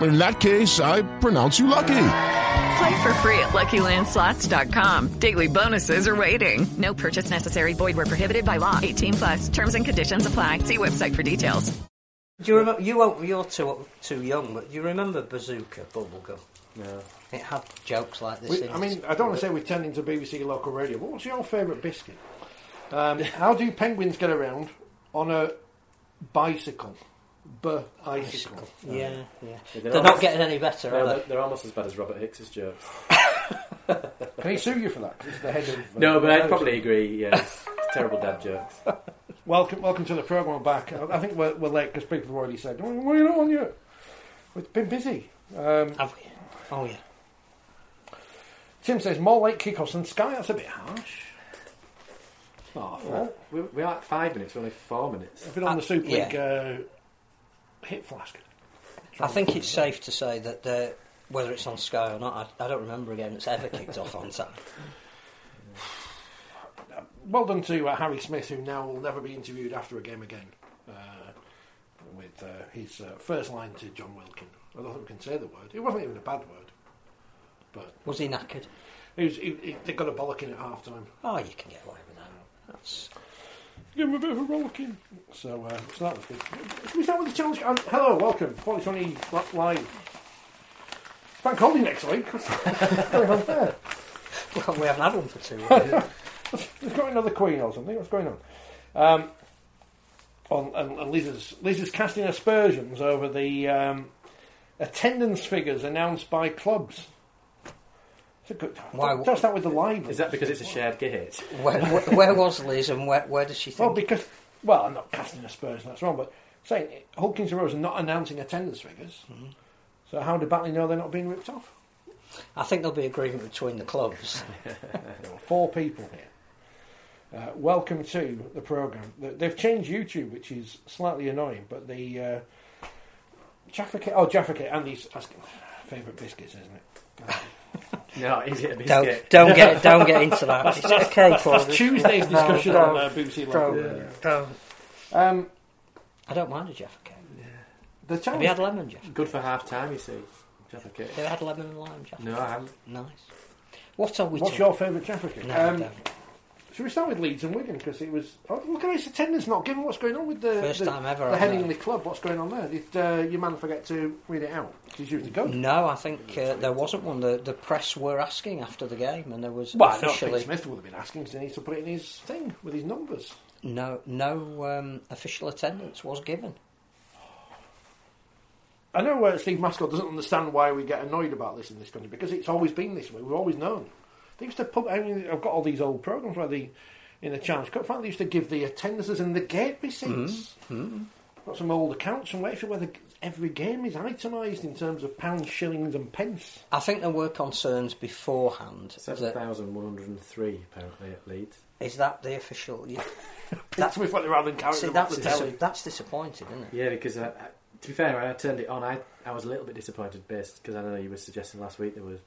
In that case, I pronounce you lucky. Play for free at LuckyLandSlots.com. Daily bonuses are waiting. No purchase necessary. Void where prohibited by law. 18 plus. Terms and conditions apply. See website for details. Do you remember? You won't. You're too too young, but do you remember Bazooka Bubblegum? No. It had jokes like this. We, in I mean, I don't want to say we're tending to BBC local radio, but what's your favourite biscuit? Um, how do penguins get around on a bicycle? Bicycle. Bicycle. Yeah, yeah. Yeah, They're not getting any better, No, are they're, they? they're almost as bad as Robert Hicks's jokes. Can he sue you for that? he's the head of. uh, no, but I'd Rose. probably agree. Yeah, terrible dad jokes. Welcome, welcome to the program. Back. I I think we're, we're late because people have already said, "Oh, "Why are you not on yet?" We've been busy. Um, Have we? Oh yeah. Tim says more late kickoffs than Sky. That's a bit harsh. Oh, Well, we, we are like five minutes. We're only four minutes. I've been on the Uh, Super yeah. League uh, hit flask. I think it's safe to say that the, whether it's on Sky or not, I, I don't remember a game that's ever kicked off on time. Well done to uh, Harry Smith, who now will never be interviewed after a game again, uh, with uh, his uh, first line to Jon Wilkin. I don't think we can say the word. It wasn't even a bad word, but Was he knackered? he was, he, he, they got a bollocking at half time. Oh, you can get away with that. That's Give him a bit of a rollicking. So, uh, so that was good. Should we start with the challenge? Um, hello, welcome. Forty20 Live. Bank holiday next week. What's going on there? well, we haven't had one for two years. There's got another queen or something. What's going on? Um, on and, and Liz's, Liz's casting aspersions over the um, attendance figures announced by clubs. It's a good. time. Why- Don't start with the live. Is that because it's a shared gate? where, where, where was Liz and where, where does she think? Well, because well, I'm not casting aspersions. That's wrong. But saying Hull Kingston Rovers are not announcing attendance figures. Mm-hmm. So how do Batley know they're not being ripped off? I think there'll be agreement between the clubs. There are four people here. Uh, welcome to the program. They- They've changed YouTube, which is slightly annoying, but the uh, Jaffa Cake. Oh, Jaffa Cake. Andy's asking favourite biscuits, isn't it? No, is it a Don't, don't get don't get into that. that. Is it okay, Paul? That's Tuesday's No, discussion don't, on uh, BBC Local. don't, don't. Um, I don't mind a Jaffa cake. the Have challenge. you had lemon Jaffa? Good for half time, you see. Jaffa cake. Have you had lemon and lime Jaffa? No, I haven't. Nice. What are we? What's talking- your favourite Jaffa Cake? No, I um, don't. Should we start with Leeds and Wigan? Because it was. Oh, look at this attendance not given what's going on with the, First the, time ever, the Headingley Club. What's going on there? Did uh, your man forget to read it out? he's usually good. No, I think uh, there wasn't one. The the press were asking after the game, and there was Well, officially Smith would have been asking because he needs to put it in his thing with his numbers. no no um, official attendance was given. I know uh, Steve Mascord doesn't understand why we get annoyed about this in this country because it's always been this way. We've always known. They used to put. I mean, I've got all these old programs where they, in the Challenge Cup, final, they used to give the attendances and the gate receipts. Got some old accounts from Wakefield where the, every game is itemised in terms of pounds, shillings, and pence. I think there were concerns beforehand. Seven That, thousand one hundred and three apparently at Leeds. is that the official? Yeah. Pete Smith went around and carried See, that's the telly. dis- that's disappointing, isn't it? Yeah, because uh, uh, to be fair, when I turned it on, I I was a little bit disappointed based because I know you were suggesting last week there was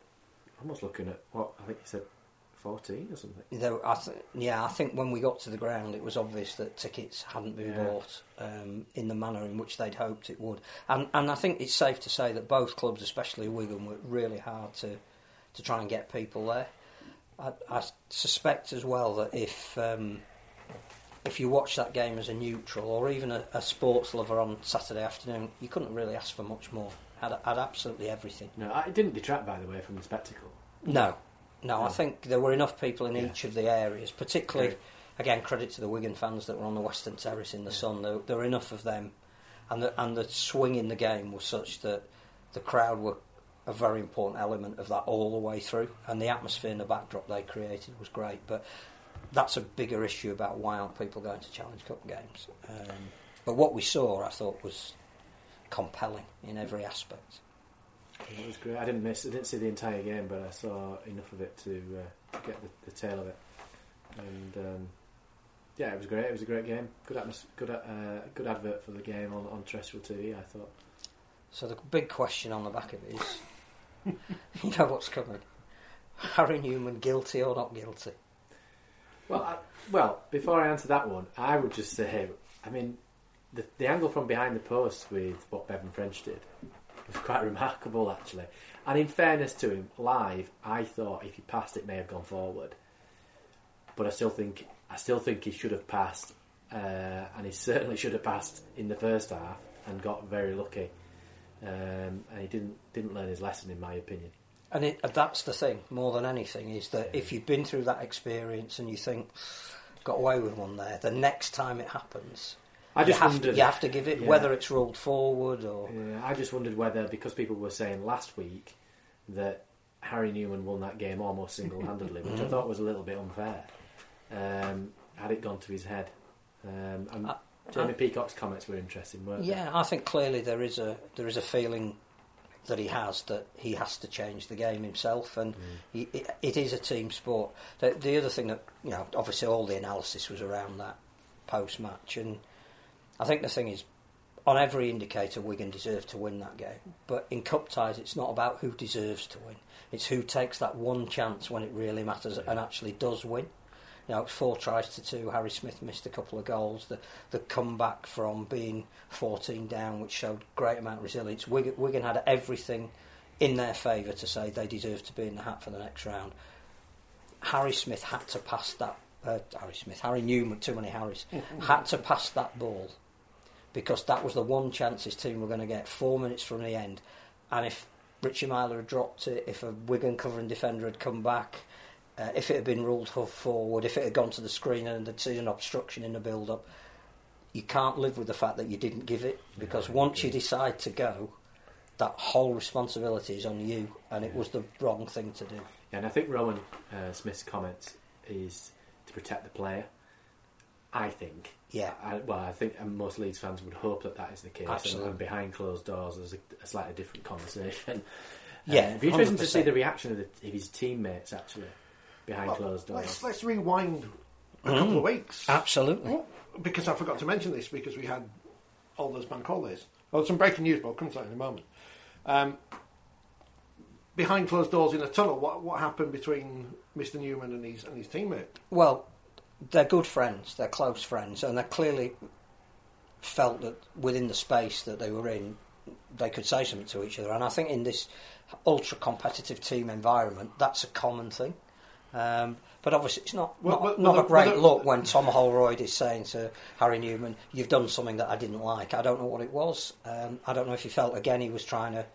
almost looking at what I think you said fourteen or something. There, I th- yeah, I think when we got to the ground, it was obvious that tickets hadn't been Yeah. bought um, in the manner in which they'd hoped it would. And, and I think it's safe to say that both clubs, especially Wigan, worked really hard to, to try and get people there. I, I suspect as well that if um, if you watch that game as a neutral or even a, a sports lover on Saturday afternoon, you couldn't really ask for much more. Had, had absolutely everything. No, it didn't detract, by the way, from the spectacle. No, no, I think there were enough people in Yeah. each of the areas, particularly, Great. again, credit to the Wigan fans that were on the Western Terrace in the sun. There, there were enough of them, and the, and the swing in the game was such that the crowd were a very important element of that all the way through, and the atmosphere and the backdrop they created was great. But that's a bigger issue about why aren't people going to Challenge Cup games. Um, but what we saw, I thought, was compelling in every aspect. It was great. I didn't miss. I didn't see the entire game, but I saw enough of it to uh, get the, the tail of it. And um, yeah, it was great. It was a great game. Good atmos- Good, uh, good advert for the game on, on terrestrial TV. I thought. So the big question on the back of it is, you know what's coming. Harry Newman guilty or not guilty? Well, I, well, before I answer that one, I would just say, I mean, the, the angle from behind the post with what Bevan French did was quite remarkable, actually. And in fairness to him, live, I thought if he passed, it may have gone forward. But I still think, I still think he should have passed, uh, and he certainly should have passed in the first half and got very lucky. Um, and he didn't didn't learn his lesson, in my opinion. And it, that's the thing, more than anything, is that if you've been through that experience and you think, got away with one there, the next time it happens, I just you, have wondered- to, you have to give it, yeah. whether it's rolled forward or. Yeah, I just wondered whether, because people were saying last week that Harry Newman won that game almost single handedly, which I Mhm. thought was a little bit unfair, um, had it gone to his head. Um, and Jamie I- Peacock's comments were interesting, weren't they? Yeah, I think clearly there is a there is a feeling that he has that he has to change the game himself, and he, it, it is a team sport. The, the other thing that you know, obviously, all the analysis was around that post match, and I think the thing is, on every indicator, Wigan deserved to win that game. But in cup ties, it's not about who deserves to win; it's who takes that one chance when it really matters and actually does win. You know, it's four tries to two. Harry Smith missed a couple of goals. The the comeback from being 14 down, which showed great amount of resilience. Wigan, Wigan had everything in their favour to say they deserve to be in the hat for the next round. Harry Smith had to pass that. Uh, Harry Smith, Harry Newman, too many Harrys, had to pass that ball because that was the one chance his team were going to get four minutes from the end. And if Richie Myler had dropped it, if a Wigan covering defender had come back, uh, if it had been ruled for forward, if it had gone to the screen and they'd seen an obstruction in the build up, you can't live with the fact that you didn't give it because once you decide to go, that whole responsibility is on you, and it was the wrong thing to do. Yeah, And I think Rohan uh, Smith's comments is to protect the player. I think. Yeah. I, well, I think most Leeds fans would hope that that is the case. And- Absolutely. And behind closed doors, there's a, a slightly different conversation. Yeah, Uh, it'd be interesting to see the reaction of, the, of his teammates actually behind Well, closed doors. Let's, let's rewind a couple of weeks. Mm. Absolutely. Because I forgot to mention this because we had all those bank holidays. Well, some breaking news, but I'll come to that in a moment. Um, behind closed doors in a tunnel, what what happened between Mr. Newman and his and his teammate? Well, they're good friends, they're close friends, and they clearly felt that within the space that they were in, they could say something to each other. And I think in this ultra competitive team environment, that's a common thing. Um, but obviously, it's not Well, not, but- not but a great look when Tom Holroyd is saying to Harry Newman, "You've done something that I didn't like." I don't know what it was. Um, I don't know if he felt again he was trying to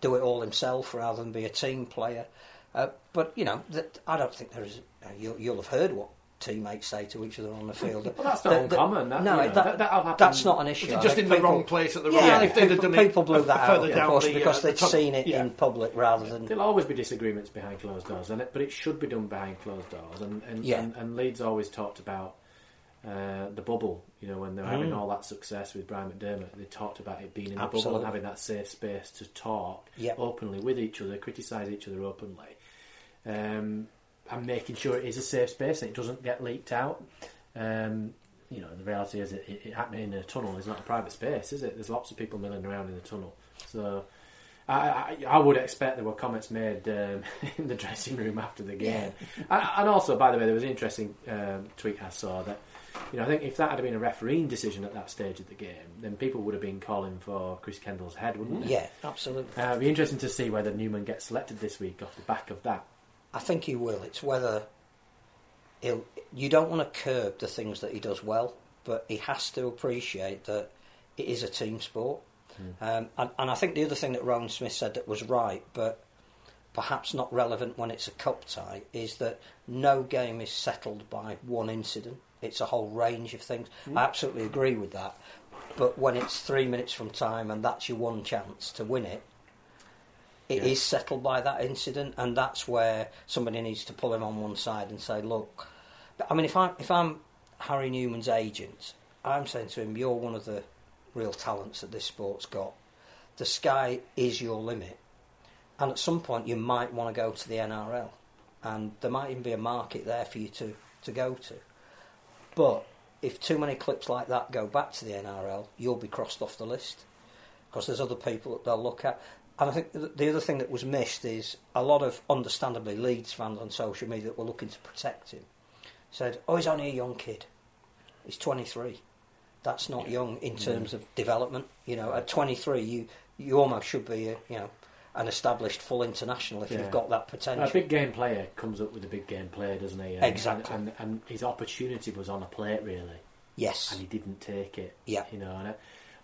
do it all himself rather than be a team player. Uh, but you know, that, I don't think there is. You, you'll have heard what teammates say to each other on the field. Well, that's not uncommon, that- no, you know, that, that- that'll happen- that's not an issue. Just think in the wrong place at the wrong- if they'd people, done people blew that further out, of down course, the, uh, because the they'd tunnel. seen it Yeah. in public rather than. There'll always be disagreements behind closed doors, and it, but it should be done behind closed doors. And and, Yeah. and, and Leeds always talked about uh, the bubble. You know, when they were having Mm. all that success with Brian McDermott, they talked about it being in the bubble and having that safe space to talk Yep. openly with each other, criticise each other openly, um, and making sure it is a safe space and it doesn't get leaked out. Um, you know, the reality is, it, it, it happening in a tunnel is not a private space, is it? There's lots of people milling around in the tunnel, so. I, I, I would expect there were comments made um, in the dressing room after the game, and, and also, by the way, there was an interesting um, tweet I saw that you know I think if that had been a refereeing decision at that stage of the game, then people would have been calling for Chris Kendall's head, wouldn't they? Yeah, absolutely. Uh, it'd be interesting to see whether Newman gets selected this week off the back of that. I think he will. It's whether he'll. You don't want to curb the things that he does well, but he has to appreciate that it is a team sport. Um, and, and I think the other thing that Rohan Smith said that was right, but perhaps not relevant when it's a cup tie, is that no game is settled by one incident. It's a whole range of things. I absolutely agree with that. But when it's three minutes from time and that's your one chance to win it, it is Yeah. settled by that incident, and that's where somebody needs to pull him on one side and say, "Look." I mean, if I'm if I'm Harry Newman's agent, I'm saying to him, "You're one of the real talents that this sport's got. The sky is your limit, and at some point you might want to go to the NRL, and there might even be a market there for you to to go to. But if too many clips like that go back to the NRL, you'll be crossed off the list because there's other people that they'll look at. And I think the other thing that was missed is a lot of, understandably, Leeds fans on social media that were looking to protect him said, "Oh, he's only a young kid. He's 23. That's not young in mm. terms of development. You know, at 23, you you almost should be, a, you know, an established full international if Yeah. you've got that potential." A big game player comes up with a big game player, doesn't he? And, Exactly. And, and, and his opportunity was on a plate, really. Yes. And he didn't take it. Yeah. You know, and I,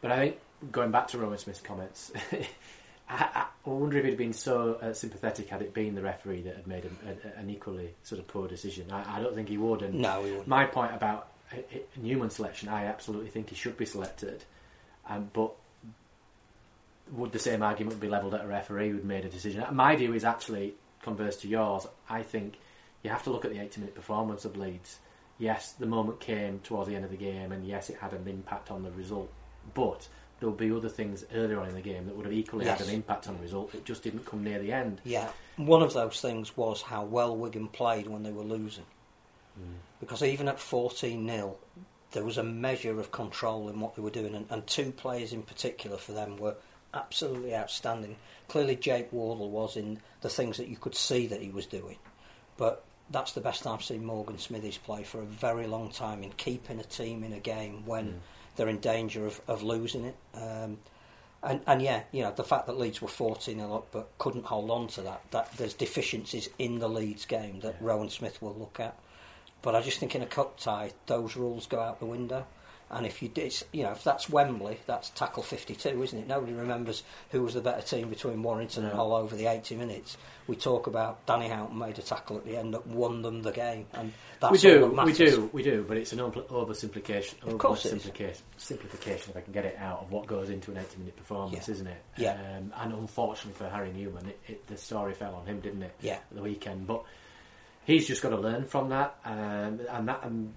but I think going back to Rohan Smith's comments, I, I wonder if he'd been so uh, sympathetic had it been the referee that had made a, a, an equally sort of poor decision. I, I don't think he would. And No, he wouldn't. My point about uh, uh, Newman's selection, I absolutely think he should be selected. Um, but would the same argument be levelled at a referee who'd made a decision? My view is actually converse to yours. I think you have to look at the 80 minute performance of Leeds. Yes, the moment came towards the end of the game, and yes, it had an impact on the result. But there'll be other things earlier on in the game that would have equally Yes. had an impact on the result. It just didn't come near the end. Yeah, one of those things was how well Wigan played when they were losing. Mm. Because even at 14 0, there was a measure of control in what they were doing, and, and two players in particular for them were absolutely outstanding. Clearly, Jake Wardle was in the things that you could see that he was doing, but that's the best I've seen Morgan Smithies play for a very long time in keeping a team in a game when mm. They're in danger of, of losing it. Um, and, and yeah, you know, the fact that Leeds were 14 0 up but couldn't hold on to that, that there's deficiencies in the Leeds game that Rohan Smith will look at. But I just think in a cup tie, those rules go out the window. And if you did, you know, if that's Wembley, that's tackle 52, isn't it? Nobody remembers who was the better team between Warrington and Hull over the 80 minutes. We talk about Danny Houghton made a tackle at the end that won them the game, and that's we do, we do, we do, but it's an over- oversimplification. Of course is. simplification, if I can get it out of what goes into an 80 minute performance, Yeah. isn't it? Yeah. Um, and unfortunately for Harry Newman, it, it, the story fell on him, didn't it? Yeah. At the weekend, but he's just got to learn from that, um, and that, and,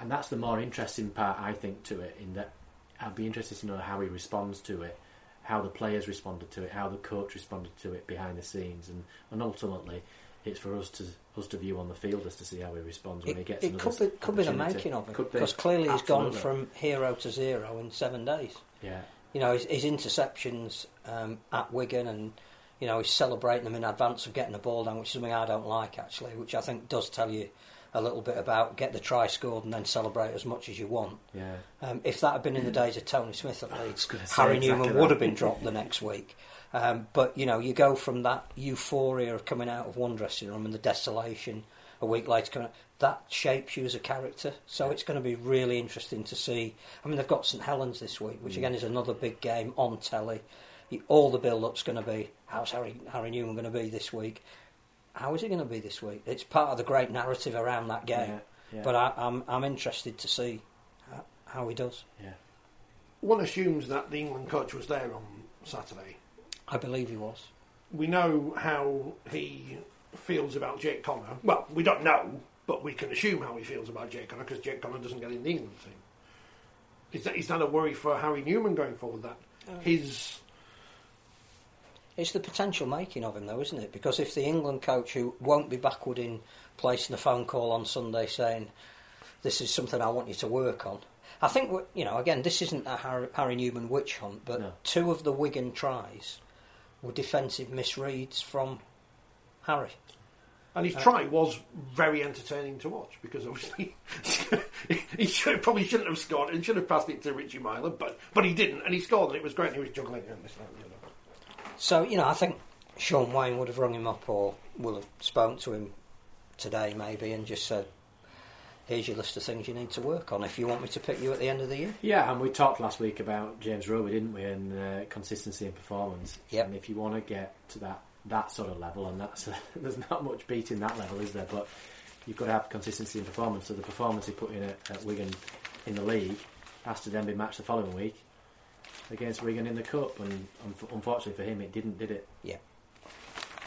and that's the more interesting part, I think, to it. In that, I'd be interested to know how he responds to it, how the players responded to it, how the coach responded to it behind the scenes, and, and ultimately, it's for us to us to view on the field as to see how he responds when he gets it could be, could be the making of him because clearly he's gone from hero to zero in seven days. Yeah. You know his, his interceptions um, at Wigan, and you know he's celebrating them in advance of getting the ball down, which is something I don't like actually, which I think does tell you a little bit about get the try scored and then celebrate as much as you want. Yeah. Um, if that had been in the days of Tony Smith at Leeds, Harry exactly Newman that. would have been dropped the next week. Um, but you know, you go from that euphoria of coming out of one dressing room and the desolation a week later coming out, that shapes you as a character. So it's going to be really interesting to see. I mean, they've got St Helens this week, Mm. which again is another big game on telly. All the build-up's going to be how's Harry Harry Newman going to be this week? How is he going to be this week? It's part of the great narrative around that game. Yeah, yeah. But I, I'm I'm interested to see how, how he does. Yeah. One assumes that the England coach was there on Saturday. I believe he was. We know how he feels about Jake Connor. Well, we don't know, but we can assume how he feels about Jake Connor because Jake Connor doesn't get in the England team. Is that, is that a worry for Harry Newman going forward? That uh. his It's the potential making of him, though, isn't it? Because if the England coach, who won't be backward in placing a phone call on Sunday saying, "This is something I want you to work on," I think you know. Again, this isn't a Harry, Harry Newman witch hunt, but No. two of the Wigan tries were defensive misreads from Harry. And his Uh, try was very entertaining to watch because obviously he should, probably shouldn't have scored and should have passed it to Richie Myler, but but he didn't, and he scored, and it was great. And he was juggling and this, and the other. So, you know, I think Shaun Wane would have rung him up or will have spoken to him today maybe and just said, here's your list of things you need to work on if you want me to pick you at the end of the year. Yeah, and we talked last week about James Roby, didn't we? And uh, consistency and performance. Yep. And if you want to get to that that sort of level, and that's there's not much beating that level, is there? But you've got to have consistency in performance. So the performance he put in at, at Wigan in the league has to then be matched the following week against Wigan in the cup. And un- unfortunately for him, it didn't, did it? Yeah.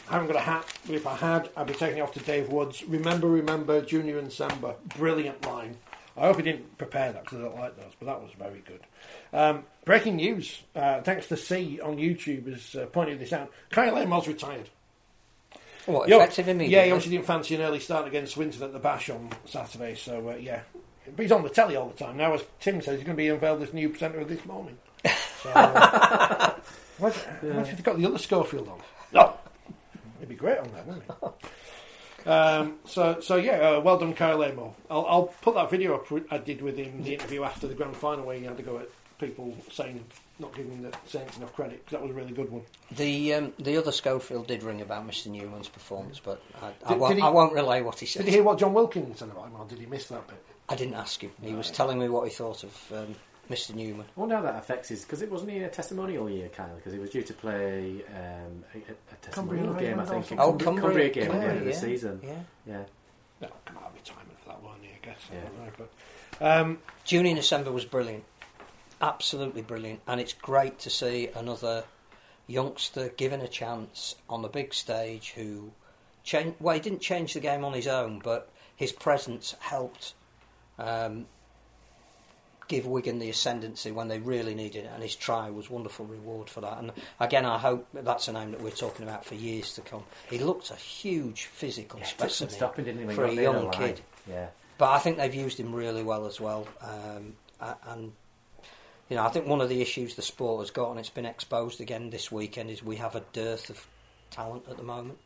I haven't got a hat, but if I had, I'd be taking it off to Dave Woods. Remember, remember, Junior Nsemba. Brilliant line. I hope he didn't prepare that because I don't like those, but that was very good. Um, breaking news. Uh, thanks to C on YouTube has uh, pointed this out. Kyle Amor retired. What, Yo, effective immediately? Yeah, he obviously didn't fancy an early start against Swinton at the Bash on Saturday, so uh, yeah. But he's on the telly all the time. Now, as Tim says, he's going to be unveiled as new presenter of this morning. So, what, what if he's got the other Schofield on? No! He'd be great on that, wouldn't he? Um, so, so yeah, uh, well done, Kyle Amor. I'll, I'll put that video up I did with him, the interview after the grand final, where he had to go at people saying, not giving the Saints enough credit, 'cause that was a really good one. The um, the other Schofield did ring about Mr Newman's performance, but I, I, Did- won't, did he- I won't relay what he said. Did you hear what Jon Wilkins said about him, or did he miss that bit? I didn't ask him. He was telling me what he thought of um, Mr Newman. I wonder how that affects his because it wasn't he in a testimonial year, Kyle, because he was due to play um, a, a testimonial Cumbria game, I think. or in. Cumbria, Oh, Cumbria, Cumbria game at the end of yeah, the season. yeah. yeah. No, come out of retirement for that one, I guess. I Yeah. don't know, but, um, Junior Nsemba was brilliant, absolutely brilliant, and it's great to see another youngster given a chance on the big stage who changed. Well, he didn't change the game on his own, but his presence helped um, give Wigan the ascendancy when they really needed it, and his try was wonderful reward for that. And again, I hope that's a name that we're talking about for years to come. He looked a huge physical Yeah, specimen stopping, didn't he, for a got near the young kid. Yeah. But I think they've used him really well as well. Um, and, you know, I think one of the issues the sport has got, and it's been exposed again this weekend, is we have a dearth of talent at the moment.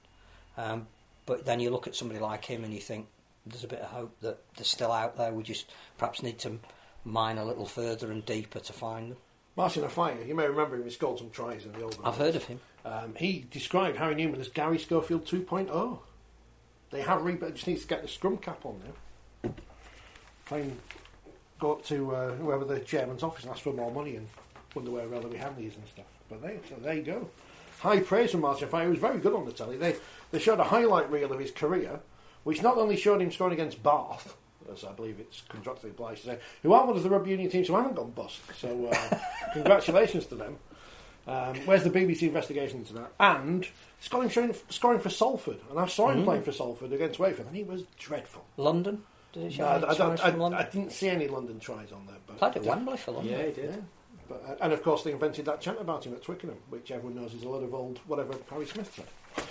Um, but then you look at somebody like him and you think there's a bit of hope that they're still out there. We just perhaps need to mine a little further and deeper to find them. Martin Offiah, you may remember him, he scored some tries in the old one. I've heard of him. Um, he described Harry Newman as Garry Schofield 2.0. They have re- just needs to get the scrum cap on now. And go up to uh, whoever the chairman's office and ask for more money and wonder where Ellery Hanley is and stuff. But they, so there you go. High praise from Martin Offiah. He was very good on the telly. They they showed a highlight reel of his career, which not only showed him scoring against Bath, as I believe it's contractually obliged to say, who aren't one of the rugby union teams who haven't gone bust. So uh, congratulations to them. Um, where's the BBC investigation into that? And scoring, scoring, scoring for Salford. And I saw him Mm. playing for Salford against Wakefield, and he was dreadful. London? Did he show No, I, I, don't, tries from I, I didn't see any London tries on there. But Played at Wembley for London. Yeah, he did. Yeah. But, uh, and of course, they invented that chant about him at Twickenham, which everyone knows is a lot of old whatever Harry Smith said.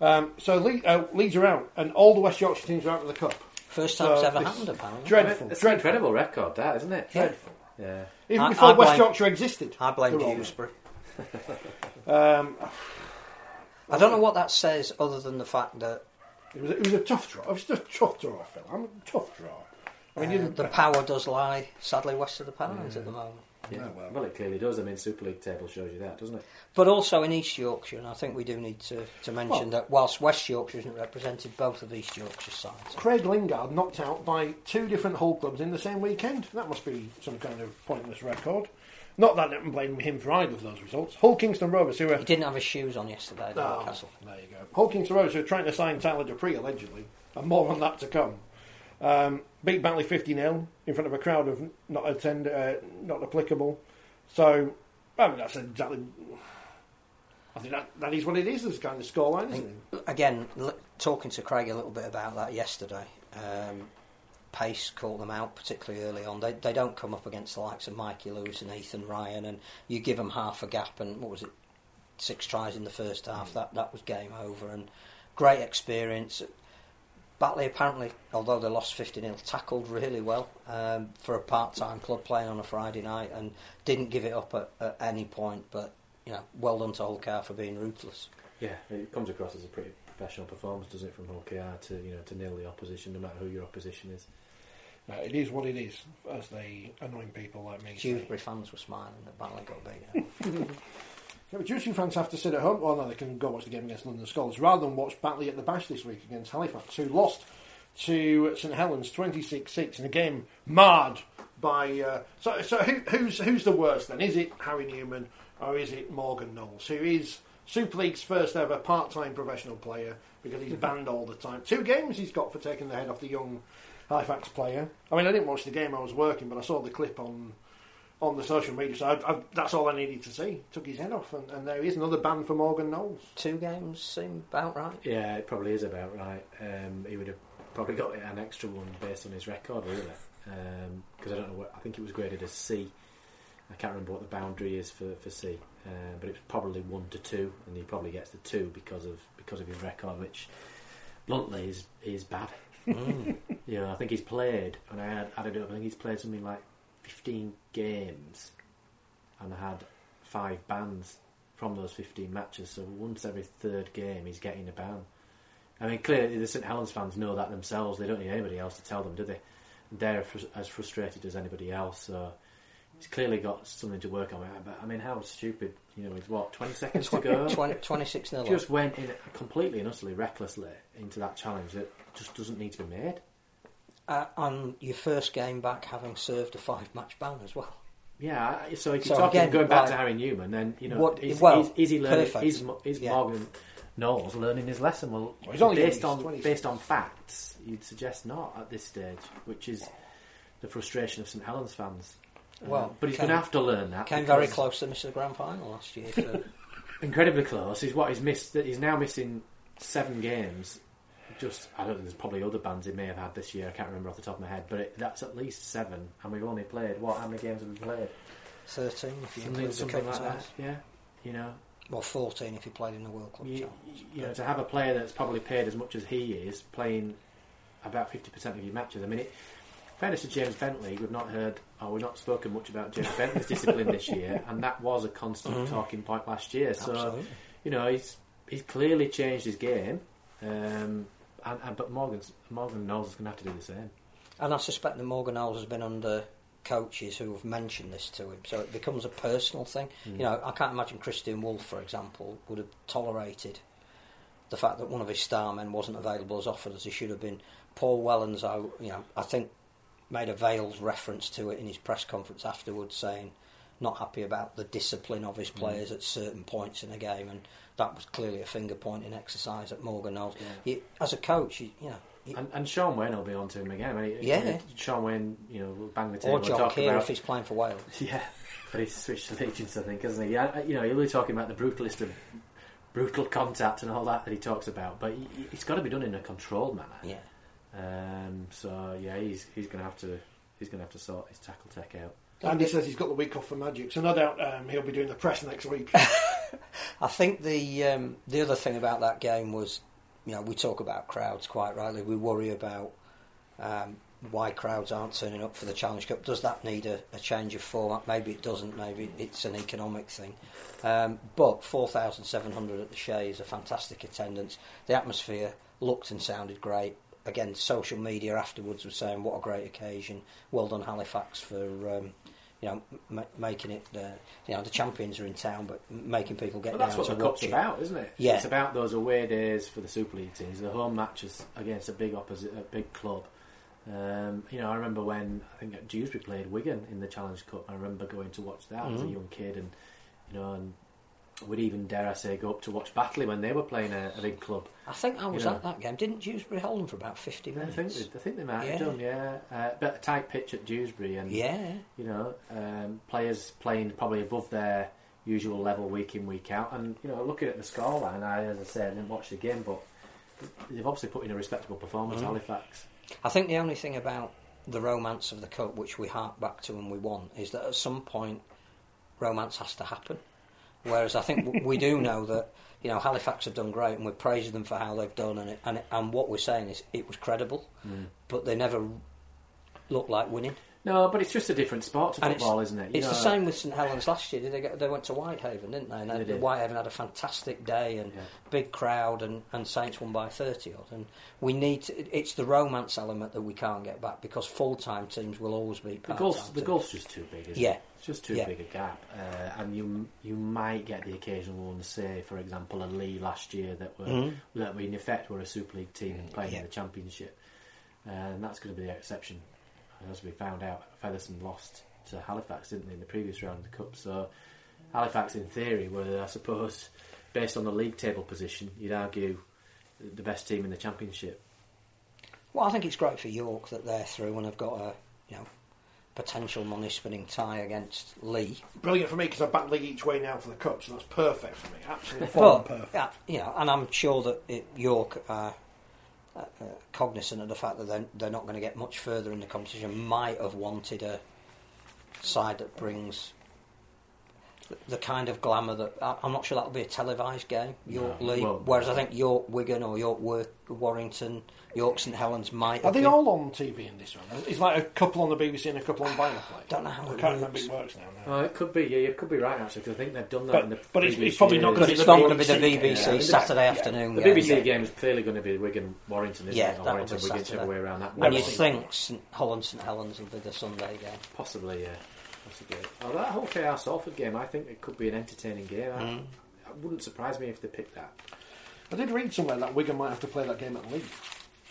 Um, so Le- uh, Leeds are out, and all the West Yorkshire teams are out of the cup. First time it's So ever this- happened, apparently. Dreadful. It's an dreadful. incredible record, that, isn't it? Dreadful. Yeah. Even I- before I West blame- Yorkshire existed. I blame they're all Dewsbury. Um, I don't know what that says other than the fact that it, was, it was a tough draw. It was just a tough draw, Phil. I'm a tough draw. I mean, uh, you the power does lie, sadly, west of the Pennines at the moment. Yeah. Oh, well. well. it clearly does. I mean, Super League table shows you that, doesn't it? But also in East Yorkshire, and I think we do need to, to mention Well- that whilst West Yorkshire isn't represented, both of East Yorkshire sides. Craig Lingard knocked out by two different Hull clubs in the same weekend. That must be some kind of pointless record. Not that I'm blaming him for either of those results. Hull Kingston Rovers, who are He didn't have his shoes on yesterday at Oh, Newcastle. there you go. Hull Kingston Rovers, who are trying to sign Tyler Dupree, allegedly, and more on that to come. Um, beat Batley 50 0 in front of a crowd of not attend, uh, not applicable. So, I mean, that's exactly. I think that, that is what it is, this kind of scoreline, isn't it? Again, talking to Craig a little bit about that yesterday, um, pace caught them out, particularly early on. They, they don't come up against the likes of Mikey Lewis and Ethan Ryan, and you give them half a gap, and what was it, six tries in the first half, that, that was game over. And great experience. Batley apparently, although they lost 50 0, tackled really well um, for a part time club playing on a Friday night and didn't give it up at, at any point. But you know, well done to Hull KR for being ruthless. Yeah, it comes across as a pretty professional performance, doesn't it, from OKR to you know to nail the opposition, no matter who your opposition is. Uh, it is what it is, as the annoying people like me say. Dewsbury fans were smiling that Batley got beaten. Yeah, but Dewsbury fans have to sit at home. Well, no, they can go watch the game against London Skolars rather than watch Batley at the Bash this week against Halifax, who lost to St Helens 26-6 in a game marred by. Uh, so, so who, who's who's the worst then? Is it Harry Newman or is it Morgan Knowles, who is Super League's first ever part-time professional player because he's banned all the time. Two games he's got for taking the head off the young Halifax player. I mean, I didn't watch the game; I was working, but I saw the clip on on the social media. So I, I, that's all I needed to see. Took his head off, and, and there he is, another ban for Morgan Knowles. Two games seem about right. Yeah, it probably is about right. Um, he would have probably got an extra one based on his record, really, because I don't know what I think it was graded as C. I can't remember what the boundary is for, for C, uh, but it's probably one to two, and he probably gets the two because of because of his record, which bluntly is is bad. Mm. you know, I think he's played, and I had added it up. I think he's played something like fifteen games, and had five bans from those fifteen matches. So once every third game, he's getting a ban. I mean, clearly the St Helens fans know that themselves. They don't need anybody else to tell them, do they? They're fr- as frustrated as anybody else. So he's clearly got something to work on. But I mean, how stupid! You know, with what twenty seconds to go, 20, 26 nil. just went in completely and utterly recklessly into that challenge that just doesn't need to be made. Uh, on your first game back, having served a five-match ban as well. Yeah, so if you're talking again, going back like, to Harry Newman, then you know, what- is, well, is, is he learning? perfect. Is, Mo- is Yeah. Morgan Knowles learning his lesson? Well, Well, he's only based on he's 26. based on facts, you'd suggest not at this stage, which is the frustration of St Helens fans. Uh, Well, but he's going to have to learn that. Came very close to missing the grand final last year. So. incredibly close. Is what he's missed. He's now missing seven games. Just I don't. know, There's probably other bands he may have had this year. I can't remember off the top of my head, but it, that's at least seven. And we've only played what? How many games have we played? Thirteen, if you Something, include the something cup like that. Yeah, you know. Well, fourteen if you played in the World Club. You, you know, to have a player that's probably paid as much as he is, playing about fifty percent of your matches. I mean, it, fairness to James Bentley, we've not heard, or we've not spoken much about James Bentley's discipline this year, and that was a constant Mhm. talking point last year. So, Absolutely. you know, he's he's clearly changed his game, um, and, and but Morgan's Morgan knows he's going to have to do the same. And I suspect that Morgan Knowles has been under coaches who have mentioned this to him, so it becomes a personal thing. Mm. You know, I can't imagine Kristian Woolf, for example, would have tolerated the fact that one of his star men wasn't available as often as he should have been. Paul Wellens, I, you know, I think made a veiled reference to it in his press conference afterwards, saying not happy about the discipline of his players at certain points in the game, and that was clearly a finger pointing exercise at Morgan Knowles. You- as a coach, you, you know, you- And, and Shaun Wane will be on to him again. I mean, Yeah. Shaun Wane, you know, will bang the table. or and John talk Kear about, if he's playing for Wales. Yeah, but he's switched allegiance, I think, hasn't he? Yeah, you know, he'll be talking about the brutalist of brutal contact and all that that he talks about, but it's got to be done in a controlled manner. Yeah. Um, so yeah, he's he's going to have to he's going to have to sort his tackle tech out. Andy says he's got the week off for Magic, so no doubt um, he'll be doing the press next week. I think the um, the other thing about that game was, you know, we talk about crowds quite rightly. We worry about um, why crowds aren't turning up for the Challenge Cup. Does that need a, a change of format? Maybe it doesn't. Maybe it's an economic thing. Um, but four thousand seven hundred at the Shay is a fantastic attendance. The atmosphere looked and sounded great. Again, social media afterwards was saying what a great occasion. Well done Halifax for um, you know m- making it. Uh, you know the champions are in town, but making people get But that's what to the watch cup's it. about, isn't it? Yeah. it's about those away days for the Super League teams, the home matches against a big opposite, a big club. Um, you know, I remember when I think at Dewsbury played Wigan in the Challenge Cup. I remember going to watch that as a Mhm. young kid, and you know, and would even dare I say go up to watch Batley when they were playing a, a big club. I think I You was know. at that game. Didn't Dewsbury hold them for about 50 I minutes? think they, I think they might Yeah. have done, yeah. Uh, but a tight pitch at Dewsbury, and Yeah. you know, um, players playing probably above their usual level week in week out, and you know, looking at the scoreline, I as I said, I didn't watch the game, but they've obviously put in a respectable performance. Mhm. Halifax, I think the only thing about the romance of the cup, which we hark back to and we want, is that at some point romance has to happen. Whereas I think we do know that you know Halifax have done great, and we're praising them for how they've done, and it, and, it, and what we're saying is it was credible, Mm. but they never look like winning. No, but it's just a different sport to And football, isn't it? You It's the same with St Helens last year. They, get, they went to Whitehaven, didn't they? And They they did. Whitehaven had a fantastic day and big crowd, and, and Saints won by 30 odd. And we need to, it's the romance element that we can't get back because full time teams will always be The part gulf, time the gulf's just too big, isn't Yeah. it? It's just too Yeah. big a gap. Uh, and you you might get the occasional one, say, for example, a Leigh last year that were Mhm. that in effect were a Super League team and playing Yeah. in the Championship. Uh, and that's going to be the exception. As we found out, Featherstone lost to Halifax, didn't they, in the previous round of the Cup? So Halifax, in theory, were, I suppose, based on the league table position, you'd argue the best team in the Championship. Well, I think it's great for York that they're through and have got a you know potential money spinning tie against Leigh. Brilliant for me because I back league each way now for the cup, so that's perfect for me. Absolutely But perfect. yeah, you know, and I'm sure that it, York are uh, cognizant of the fact that they're, they're not going to get much further in the competition. Might have wanted a side that brings the, the kind of glamour that I, I'm not sure that'll be a televised game. York No, Leigh, well- whereas I think York Wigan or York Wor- Warrington, York St Helens might. Are have they been- all on TV in this one? It's like a couple on the BBC and a couple on Viaplay. Don't know how I it can't remember works. it works now. no. Oh, it could be. Yeah, you could be right actually. Because I think they've done that But- in the. but it's- it's probably not gonna be It's the not going to be the BBC BBC game. Saturday Yeah. afternoon The. BBC game is clearly going to be Wigan Warrington, isn't Yeah, it? Or Warrington be Wigan, whichever way around that. And you think St Helens St Helens will be the Sunday game? Possibly, yeah. Possibly. Oh, that Hull KR Salford game, I think it could be an entertaining game. I- Mm. It wouldn't surprise me if they picked that. I did read somewhere that Wigan might have to play that game at Leeds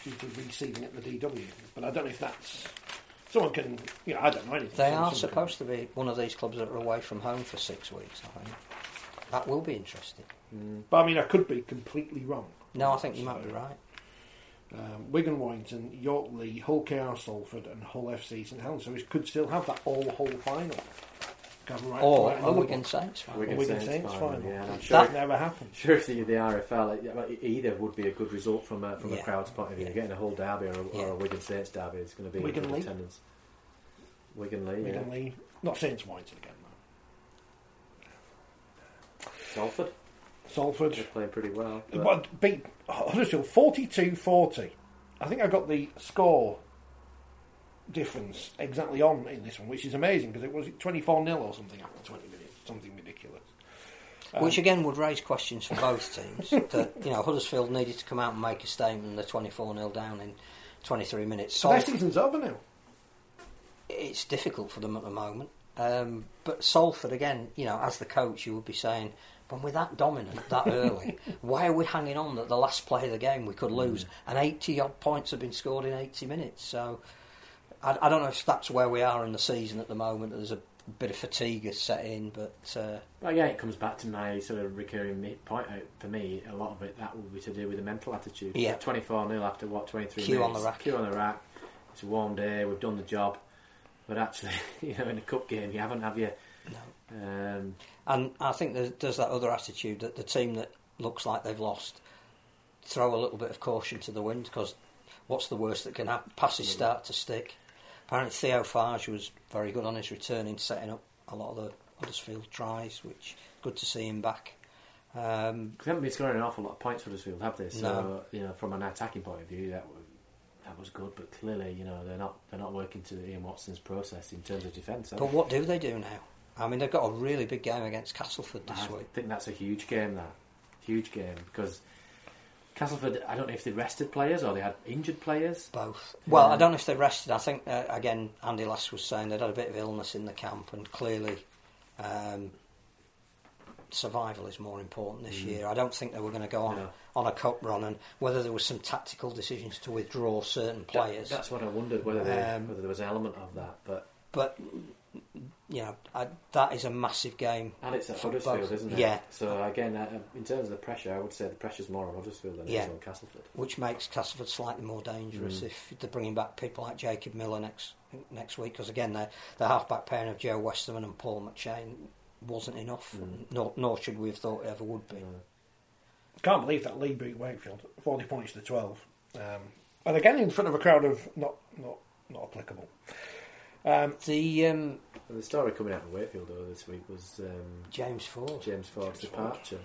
due to reseeding at the DW, but I don't know if that's someone can. You know, I don't know anything. They are someone supposed to be one of these clubs that are away from home for six weeks. I think that will be interesting. can- But I mean, I could be completely wrong. No, I think you might be right. Um, Wigan, Warrington, York, Leigh, Hull, KR, Salford, and Hull FC St Helens. So we could still have that all Hull final. Can right- Or right a Wigan. Saints final. Wigan, Wigan Saints, Saints final. final, yeah, and I'm That sure if- never happened. Sure, if the, the RFL, like, either would be a good result from a, from a crowd's point of view. Yeah. Getting a Hull derby or a, or a Wigan Saints derby is going to be Wigan a Leigh? attendance. Wigan Leigh, Wigan, yeah. Leigh, not Saints Warrington again. Though. Salford. They're playing pretty well. but- What beat Huddersfield 42-40. I think I got the score difference exactly on in this one, which is amazing because it was 24 0 or something after 20 minutes, something ridiculous. Um, Which again would raise questions for both teams. that you know Huddersfield needed to come out and make a statement. and They're twenty four 0 down in twenty three minutes. so their season's over now. it's difficult for them at the moment. Um, but Salford, again, you know, as the coach, you would be saying, when we're that dominant that early, why are we hanging on that the last play of the game we could lose? And 80 odd points have been scored in 80 minutes. So I, I don't know if that's where we are in the season at the moment. There's a bit of fatigue has set in, but uh, Well, yeah, it comes back to my sort of recurring point out for me. A lot of it that will be to do with the mental attitude. Yeah. twenty-four 0 after what twenty-three Cue on the rack. Cue on the rack. It's a warm day. We've done the job, but actually, you know, in a cup game, you haven't, have you? No. Um, And I think there's, there's that other attitude that the team that looks like they've lost throw a little bit of caution to the wind because what's the worst that can happen? Passes start to stick. Apparently, Theo Fages was very good on his return in setting up a lot of the Huddersfield tries, which good to see him back. Um, they haven't been scoring an awful lot of points for Huddersfield, have they? So No. you know, from an attacking point of view, that was, that was good. But clearly, you know, they're not they're not working to Ian Watson's process in terms of defence. but what do they do now? I mean, they've got a really big game against Castleford this I week. I think that's a huge game. That huge game because Castleford. I don't know if they rested players or they had injured players. Both. Well, I don't know if they're rested. I think uh, again, Andy Last was saying they'd had a bit of illness in the camp, and clearly, um, survival is more important this Mm. year. I don't think they were going to go on No. on a cup run, and whether there was some tactical decisions to withdraw certain That- players. that's what I wondered whether they, Um, whether there was an element of that, but but you know, I, that is a massive game. and it's at for Huddersfield, both. isn't it? Yeah, So again, uh, in terms of the pressure, I would say the pressure's more on Huddersfield than it Yeah. is on Castleford. which makes Castleford slightly more dangerous Mm. if they're bringing back people like Jacob Miller next next week. Because again, the the half-back pairing of Joe Westerman and Paul McShane wasn't enough, Mm. nor, nor should we have thought it ever would be. Can't believe that Leigh beat Wakefield, 40 points to 12. Um, and again, in front of a crowd of not not not applicable. Um, the um, the story coming out of Wakefield though this week was um, James Ford. James Ford's departure.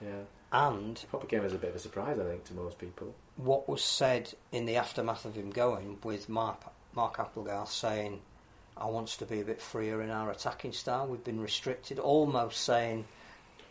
Yeah, And probably came as a bit of a surprise, I think, to most people. what was said in the aftermath of him going with Mark Mark Applegarth saying, "I wants to be a bit freer in our attacking style. We've been restricted." Almost saying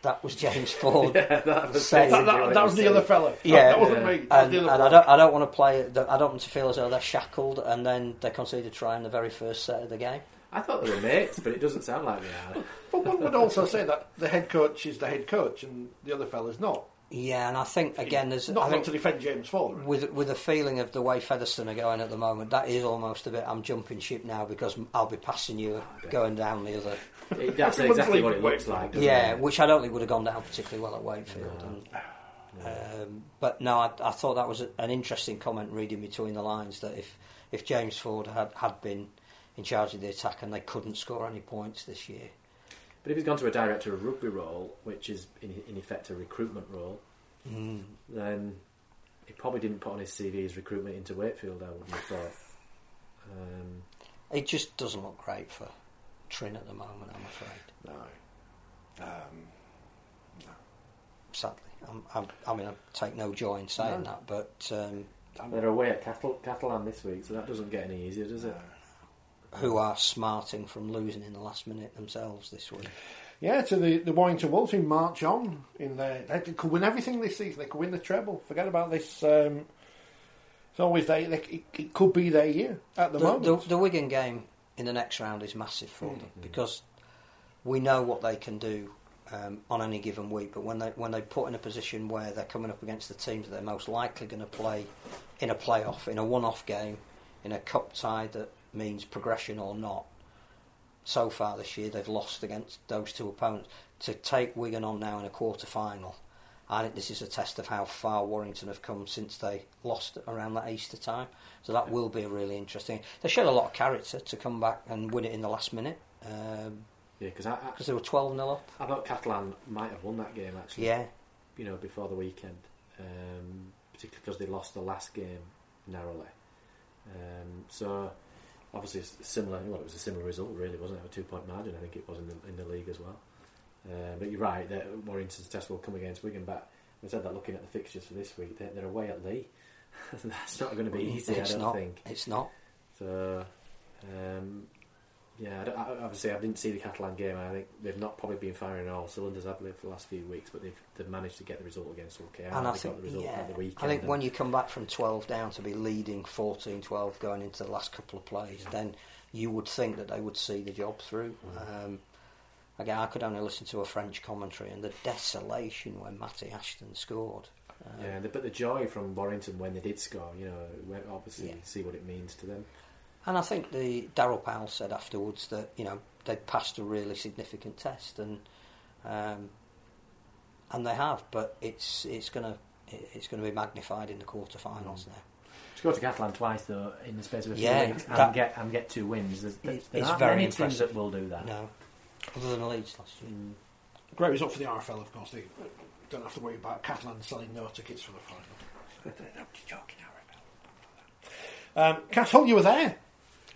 that was James Ford. Yeah, that was That, that, that was the other fellow. Yeah, oh, that wasn't me. That and, the and I don't, I don't want to play. it- I don't want to feel as though they're shackled, and then they concede a try in the very first set of the game. I thought they were mates, but it doesn't sound like they are. But one would also say that the head coach is the head coach and the other fella's not. Yeah, and I think again, there's Not, I think to defend James Ford. with with a feeling of the way Featherstone are going at the moment, that is almost a bit. I'm jumping ship now because I'll be passing you oh, going down the other. It, that's Everyone's exactly what it leaving looks like. Yeah, it? which I don't think would have gone down particularly well at Wakefield. And, um, but no, I, I thought that was a, an interesting comment reading between the lines that if if James Ford had had been in charge of the attack and they couldn't score any points this year, But if he's gone to a director of rugby role, which is in, in effect a recruitment role, Mm. then he probably didn't put on his CV his recruitment into Wakefield. I wouldn't have thought. Um, it just doesn't look great for Trin at the moment. I'm afraid. No. Um, Sadly, I'm, I'm, I mean, I take no joy in saying No. that, but um, they're away at Cattle, Catalan this week, so that doesn't get any easier, does it? who are smarting from losing in the last minute themselves this week. yeah, to the, the Warrington Wolves who march on in there. They could win everything this season. They could win the treble. Forget about this. Um, it's always they, they, it, it could be their year at the, The, moment. the, the Wigan game in the next round is massive for them Mm. because we know what they can do um, on any given week. But when they when they put in a position where they're coming up against the teams that they're most likely going to play in a playoff, in a one-off game, in a cup tie that means progression or not. So far this year, they've lost against those two opponents. To take Wigan on now in a quarter final, I think this is a test of how far Warrington have come since they lost around that Easter time. So that will be really interesting. They showed a lot of character to come back and win it in the last minute because Yeah, because they were 12 0 up. I thought Catalan might have won that game actually. Yeah. You know, before the weekend, um, particularly because they lost the last game narrowly. Um, so obviously it's similar. Well, it was a similar result, really, wasn't it? A two-point margin, I think it was in the in the league as well. Uh, but you're right. That Warrington's test will come against Wigan. But I said that looking at the fixtures for this week, they're, they're away at Leigh. That's not going to be easy. It's I don't not. think. It's not. So, um, yeah, I I- obviously I didn't see the Catalan game. I think they've not probably been firing all cylinders, have they, for the last few weeks? But they've they've managed to get the result against Ulster. and I think, got the result yeah, the weekend. I think when you come back from 12 down to be leading 14 12 going into the last couple of plays, then you would think that they would see the job through. Mm. Um, again, I could only listen to a French commentary and the desolation when Matty Ashton scored. Um, yeah, but the joy from Warrington when they did score, you know, obviously Yeah. see what it means to them. And I think the Daryl Powell said afterwards that you know they'd passed a really significant test, and um, and they have, but it's it's gonna it's going to be magnified in the quarterfinals now. To go to Catalan twice though in the space of a few Yeah, weeks that- and get and get two wins, there's, there's, there It's aren't very many teams impressive. that will do that. No, other than Leeds last year. Great result for the RFL, of course. They don't have to worry about Catalan selling no tickets for the final. Nobody's joking, RFL. Um, you were there.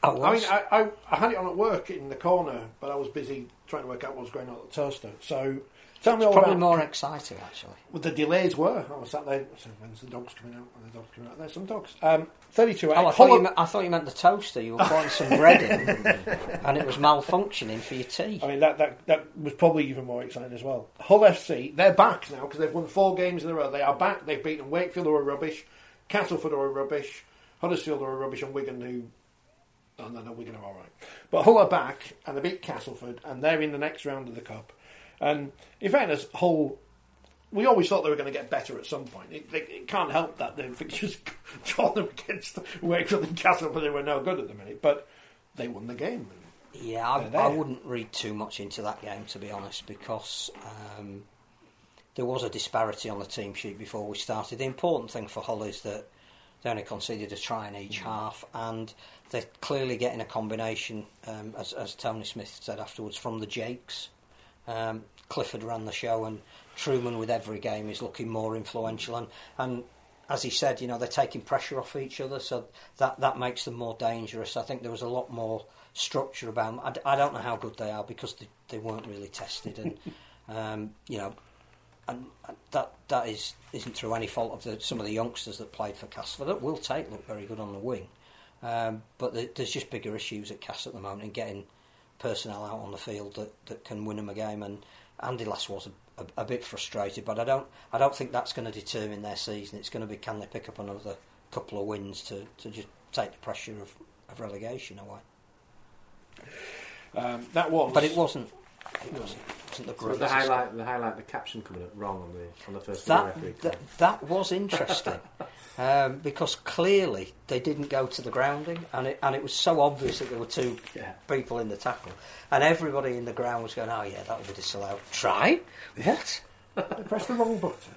I I mean, I, I, I had it on at work in the corner, but I was busy trying to work out what was going on at the toaster. So tell me It's all probably about more exciting actually. what the delays were. I was sat there. I said, "When's the dogs coming out? When the dogs coming out?" There's some dogs. Um, Thirty-two. Oh, I thought, you meant, I thought you meant the toaster. You were putting some bread in, and it was malfunctioning for your tea. I mean, that, that, that was probably even more exciting as well. Hull FC, they're back now because they've won four games in a row. They are back. They've beaten Wakefield, who are rubbish, Castleford, who are rubbish, Huddersfield, who are rubbish, and Wigan, who. Oh, no, no, Wigan are all right. But Hull are back, and they beat Castleford, and they're in the next round of the Cup. And in fairness, Hull. We always thought they were going to get better at some point. It, it, it can't help that the fixtures draw them against Wakefield and Castleford, they were no good at the minute. But they won the game. Yeah, I, I wouldn't read too much into that game to be honest, because um, there was a disparity on the team sheet before we started. The important thing for Hull is that they only conceded a try in Mm. each half, and they're clearly getting a combination, um, as, as Tony Smith said afterwards, from the Jakes. Um, Clifford ran the show, and Trueman with every game is looking more influential. And, and as he said, you know, they're taking pressure off each other, so that, that makes them more dangerous. I think there was a lot more structure about them. I, I don't know how good they are because they, they weren't really tested, and um, you know, and that that is isn't through any fault of the, some of the youngsters that played for Castleford. That Will Tate looked very good on the wing, Um, but the, there's just bigger issues at Cass at the moment in getting personnel out on the field that, that can win them a game. And Andy Last was a, a, a bit frustrated, but I don't I don't think that's going to determine their season. It's going to be can they pick up another couple of wins to, to just take the pressure of, of relegation away. Um, that was, but it wasn't. It wasn't, wasn't the So was the highlight, the highlight, the caption coming up wrong on the on the first that, referee. that, that was interesting um, because clearly they didn't go to the grounding and it, and it was so obvious that there were two Yeah. people in the tackle and everybody in the ground was going oh yeah that would be disallowed try what They pressed the wrong button.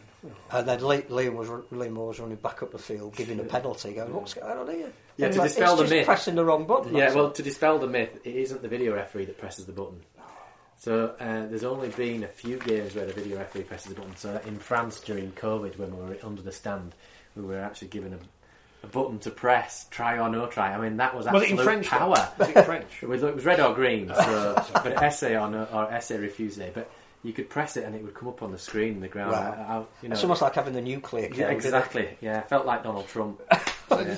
and then Lee, Liam was Liam Moore was running back up the field giving a penalty going what's going on here Yeah, It's to like, dispel it's the just myth. pressing the wrong button Yeah, well, all. to dispel the myth, it isn't the video referee that presses the button. So uh, there's only been a few games where the video referee presses the button. So in France during COVID, when we were under the stand, we were actually given a, a button to press, try or no try. I mean, that was Was it absolute in French? power. Was it French? It was, it was red or green, so but essay or no, or essay refuse. But you could press it and it would come up on the screen in the ground. Right. I- I- you know, it's almost like having the nuclear yeah, exactly. Yeah, felt like Donald Trump. So Yeah.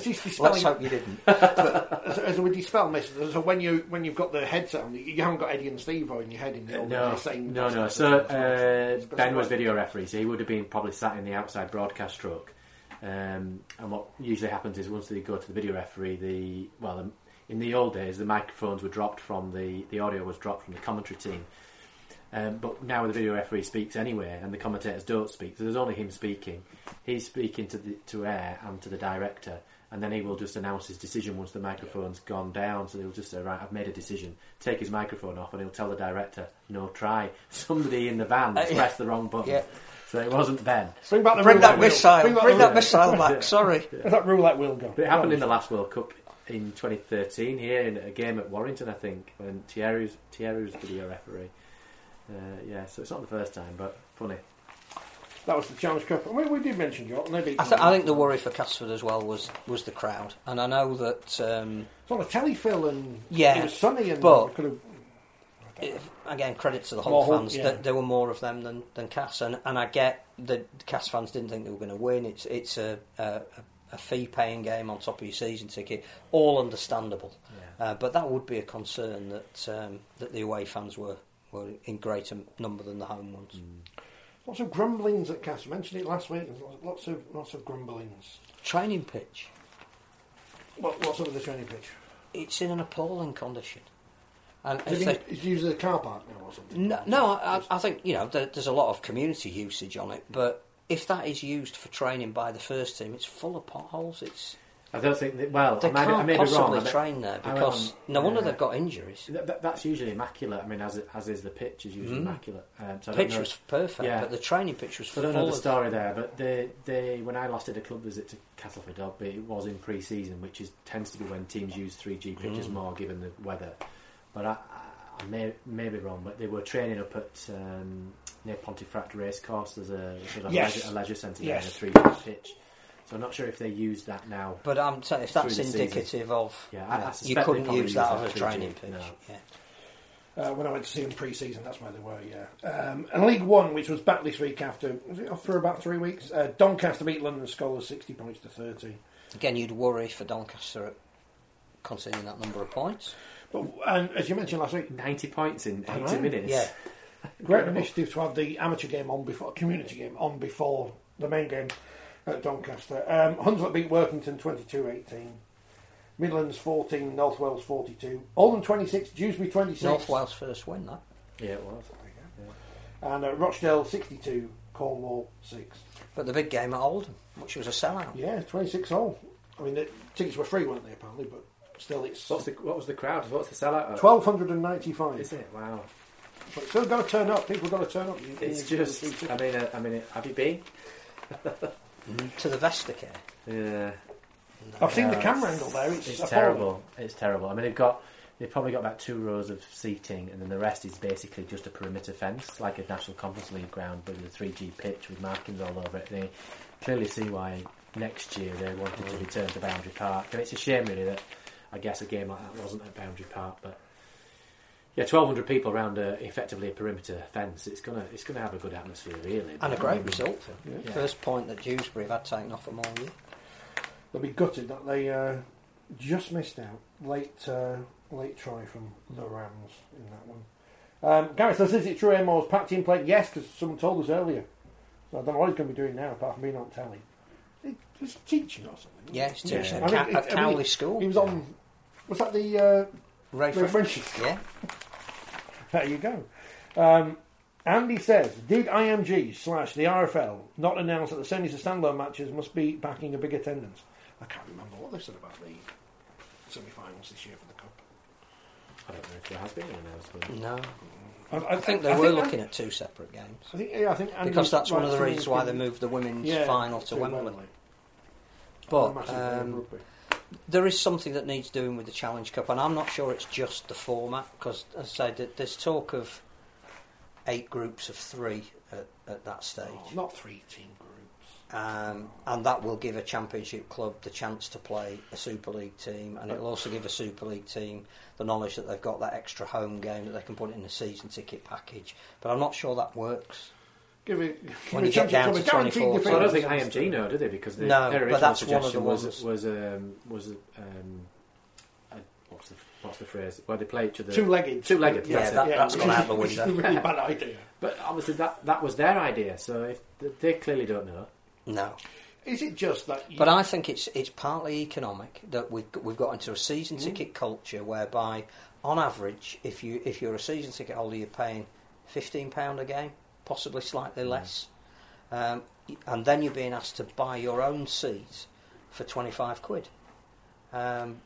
let's hope you didn't as, as we dispel myths, so when you when you've got the headset on, you haven't got Eddie and Steve in your head in the No, they're no, no. So the same, uh, Ben was video referee, so he would have been probably sat in the outside broadcast truck. Um, and what usually happens is once they go to the video referee, the well, the, in the old days, the microphones were dropped from the the audio was dropped from the commentary team. Um, but now the video referee speaks anyway, and the commentators don't speak. So there's only him speaking. He's speaking to the to air and to the director, and then he will just announce his decision once the microphone's gone down. So he'll just say, "Right, I've made a decision." Take his microphone off, and he'll tell the director, "No, try." Somebody in the van has Uh, yeah. pressed the wrong button. Yeah. So it wasn't Ben. Bring back the bring that missile Bring back bring the that missile back sorry That roulette wheel go. But it happened in the last World Cup in 2013 here in a game at Warrington, I think, when Thierry was, Thierry was video referee. Uh, yeah, so it's not the first time, but funny. That was the Challenge Cup. And we, we did mention York. Maybe I, th- I think the worry for Casford as well was, was the crowd, and I know that um, it's on a telly, Phil, and Yeah, it was sunny, and but- could have if- again credit to the More Hull Hull, fans yeah. there were more of them than, than Cass, and, and I get the Cass fans didn't think they were going to win. It's it's a, a, a fee paying game on top of your season ticket, all understandable, uh, but that would be a concern that um, that the away fans were, were in greater number than the home ones. Mm. lots of grumblings at Cass. I mentioned it last week. Lots of lots of grumblings. Training pitch, What, what's up with the training pitch? it's in an appalling condition, and it, they, it's used as a car park now or something. No, no I, I think you know there, there's a lot of community usage on it, but if that is used for training by the first team, it's full of potholes. It's I don't think that, well, they I may, I can't may be wrong. possibly train there because on- no wonder yeah. they've got injuries. Th- th- that's usually immaculate. I mean, as as is the pitch is usually Mm. immaculate. Um, so The pitch know- was perfect, Yeah. but the training pitch was I full don't know the story there, but they, they when I last did a club visit to Castleford Dogby, it was in pre-season, which is tends to be when teams use 3G pitches Mm. more given the weather. But I, I, I may, may be wrong, but they were training up at um, near Pontefract Racecourse. There's a, sort of Yes. leisure, a leisure centre Yes. there and a 3G pitch. So I'm not sure if they use that now. But I'm saying if that's the season. indicative of Yeah, you, I- I you couldn't use that use as a training pitch. no. Yeah. Uh, when I went to see them pre-season, that's where they were. Yeah, um, and League One, which was back this week after was it off for about three weeks. Uh, Doncaster beat London Skolars sixty points to thirty. Again, you'd worry for Doncaster at conceding that number of points. But and as you mentioned last week, 90 points in 80 minutes. Yeah. great initiative to have the amateur game on before community game on before the main game at Doncaster. Um, Hunslet beat Workington 22-18. Midlands 14, North Wales 42. Oldham 26, Dewsbury 26. North Wales first win that. Yeah, it was. And uh, Rochdale 62, Cornwall 6. But the big game at Oldham, which was a sellout. Yeah, 26 all. I mean, the tickets were free, weren't they, apparently, but still it's What's the, what was the crowd? What's the sellout? at? 1,295. Is it? Wow. But still got to turn up. People got to turn up. You- It's you- just. you- I mean, uh, I mean, have you been? To the Vestacare. Yeah. I've seen the camera angle there. It's, It's terrible. It's terrible. I mean, they've got they've probably got about two rows of seating, and then the rest is basically just a perimeter fence, like a National Conference League ground, but with a three G pitch with markings all over it. They clearly see why next year they wanted to mm. return to Boundary Park, and it's a shame really that I guess a game like that wasn't at Boundary Park, but. Yeah, twelve hundred people around a, effectively a perimeter fence. It's gonna it's gonna have a good atmosphere, really. And a great result. For Yeah. First point that Dewsbury have had taken off them all year. They'll be gutted that they uh, just missed out. Late, uh, late try from the Rams in that one. Um, Gareth says, "Is it true Amor's packed team played?" Yes, because someone told us earlier. So I don't know what he's going to be doing now, apart from being on telly. He was teaching or something. Yeah, he's teaching I at, think Ca- at I mean, Cowley School. He was on. Was that the uh, Ray Ray French. French? Yeah. There you go. Um, Andy says, did IMG slash the RFL not announce that the semis and standalone matches must be backing a big attendance? I can't remember what they said about the semi-finals this year for the cup. I don't know if there has been an announcement. No. I, I, think they were looking at two separate games. I think, yeah, I think Andy's because that's one of the reasons why they moved the women's Yeah, final to, to Wembley. Wembley. But Massive um, rugby. There is something that needs doing with the Challenge Cup, and I'm not sure it's just the format because, as I said, th- there's talk of eight groups of three at, at that stage. Oh, not three team groups. Um, and that will give a championship club the chance to play a Super League team, and it'll also give a Super League team the knowledge that they've got that extra home game that they can put in the season ticket package. But I'm not sure that works. Give it, give When it you get down to to come 24, So I don't think defence. IMG know, do they? Because the, No, their but original that's one of the suggestion was was um, was um, a, what's the what's the phrase? Where they play each other Two-legged. Two-legged. Yeah, that's it. that, that's gone out the Which is a window. really bad idea. But obviously that that was their idea. So if they clearly don't know. No. Is it just that? You, But I think it's it's partly economic that we've got- we've got into a season Mm. ticket culture whereby, on average, if you if you're a season ticket holder, you're paying fifteen pound a game, possibly Mm. slightly less, um, and then you're being asked to buy your own seat for twenty five quid. Um,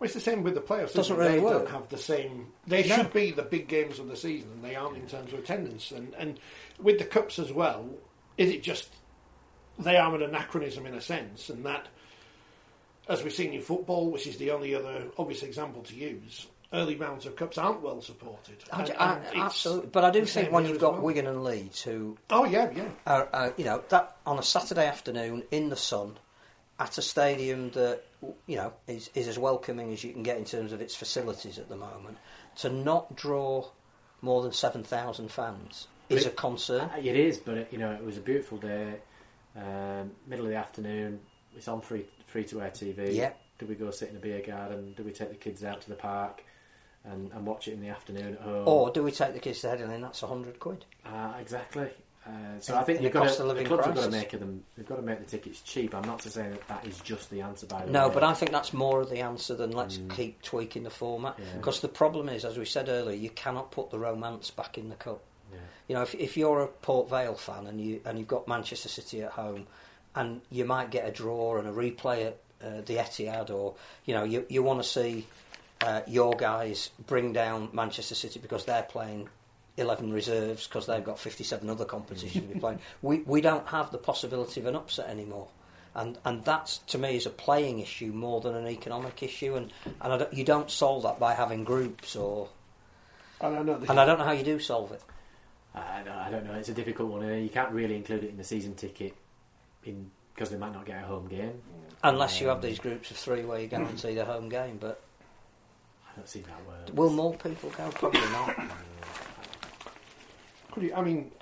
Well, it's the same with the playoffs. Doesn't isn't it? really they work. don't have the same. They No. should be the big games of the season, and they aren't in terms of attendance. And and with the cups as well, is it just they are an anachronism in a sense, and that, as we've seen in football, which is the only other obvious example to use, early rounds of cups aren't well supported. I, And- I- and it's absolutely, but I do think when you've got well. Wigan and Leeds who Oh yeah, yeah. are, are, you know, that on a Saturday afternoon in the sun at a stadium that you know is, is as welcoming as you can get in terms of its facilities at the moment, to not draw more than seven thousand fans is a concern. It is, but it, you know it was a beautiful day, um, middle of the afternoon. It's on free free to air TV. Yeah. Do we go sit in a beer garden? Do we take the kids out to the park and, and watch it in the afternoon at home? Or do we take the kids to Headingley? and That's hundred quid. Uh, exactly. Uh, so I think in you've got cost to, of the living clubs have got to make them. They've got to make the tickets cheap. I'm not to say that that is just the answer. By the No, way. but I think that's more of the answer than let's keep tweaking the format. Yeah. Because the problem is, as we said earlier, you cannot put the romance back in the cup. Yeah. You know, if, if you're a Port Vale fan and you and you've got Manchester City at home, and you might get a draw and a replay at uh, the Etihad, or you know, you you want to see uh, your guys bring down Manchester City because they're playing. 11 reserves because they've got 57 other competitions to be playing. We, we don't have the possibility of an upset anymore. And, and that's, to me, is a playing issue more than an economic issue. And, and I don't, you don't solve that by having groups or. I don't know. And I don't know how you do solve it. I don't, I don't know. It's a difficult one. You can't really include it in the season ticket, in because they might not get a home game. Unless you have these groups of three where you guarantee the home game, but I don't see that word. will more people go? Probably not. Could you? I mean,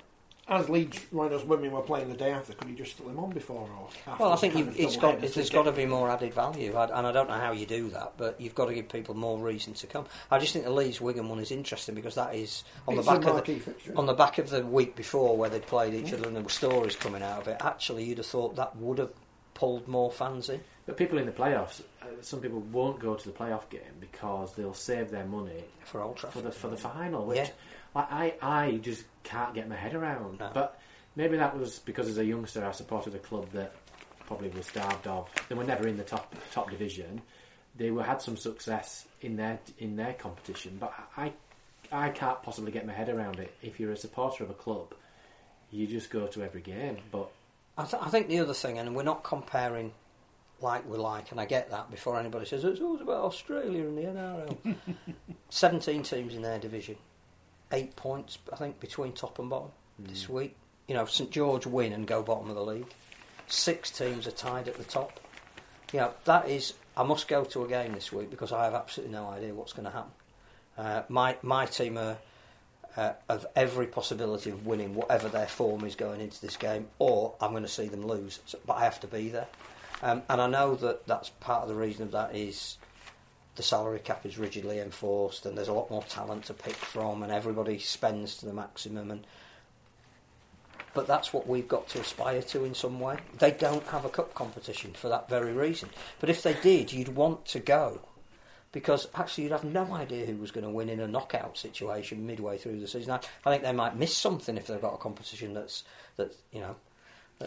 as Leeds Rhinos women were playing the day after, could you just still them on before or? After Well, I think kind you've, of it's double got header there's to got to be more added value, I, and I don't know how you do that, but you've got to give people more reason to come. I just think the Leeds Wigan one is interesting because that is on It's the back of the, fixture. on the back of the week before where they played each mm. other and there were stories coming out of it. Actually, you'd have thought that would have pulled more fans in. But people in the playoffs, some people won't go to the playoff game because they'll save their money For Old for the for the final, which Yeah. I, I I just can't get my head around. No. But maybe that was because as a youngster I supported a club that probably was starved of. They were never in the top top division. They were had some success in their in their competition, but I I can't possibly get my head around it. If you're a supporter of a club, you just go to every game. But I, th- I think the other thing, and we're not comparing like we like, and I get that before anybody says it's always about Australia and the NRL. 17 teams in their division, eight points, I think, between top and bottom this week. You know, St George win and go bottom of the league. Six teams are tied at the top. You know, that is. I must go to a game this week because I have absolutely no idea what's going to happen. Uh, my my team are uh, of every possibility of winning whatever their form is going into this game, or I'm going to see them lose. So, but I have to be there. Um, and I know that that's part of the reason of that is the salary cap is rigidly enforced, and there's a lot more talent to pick from, and everybody spends to the maximum. And but that's what we've got to aspire to in some way. They don't have a cup competition for that very reason. But if they did, you'd want to go because actually you'd have no idea who was going to win in a knockout situation midway through the season. I, I think they might miss something if they've got a competition that's that you know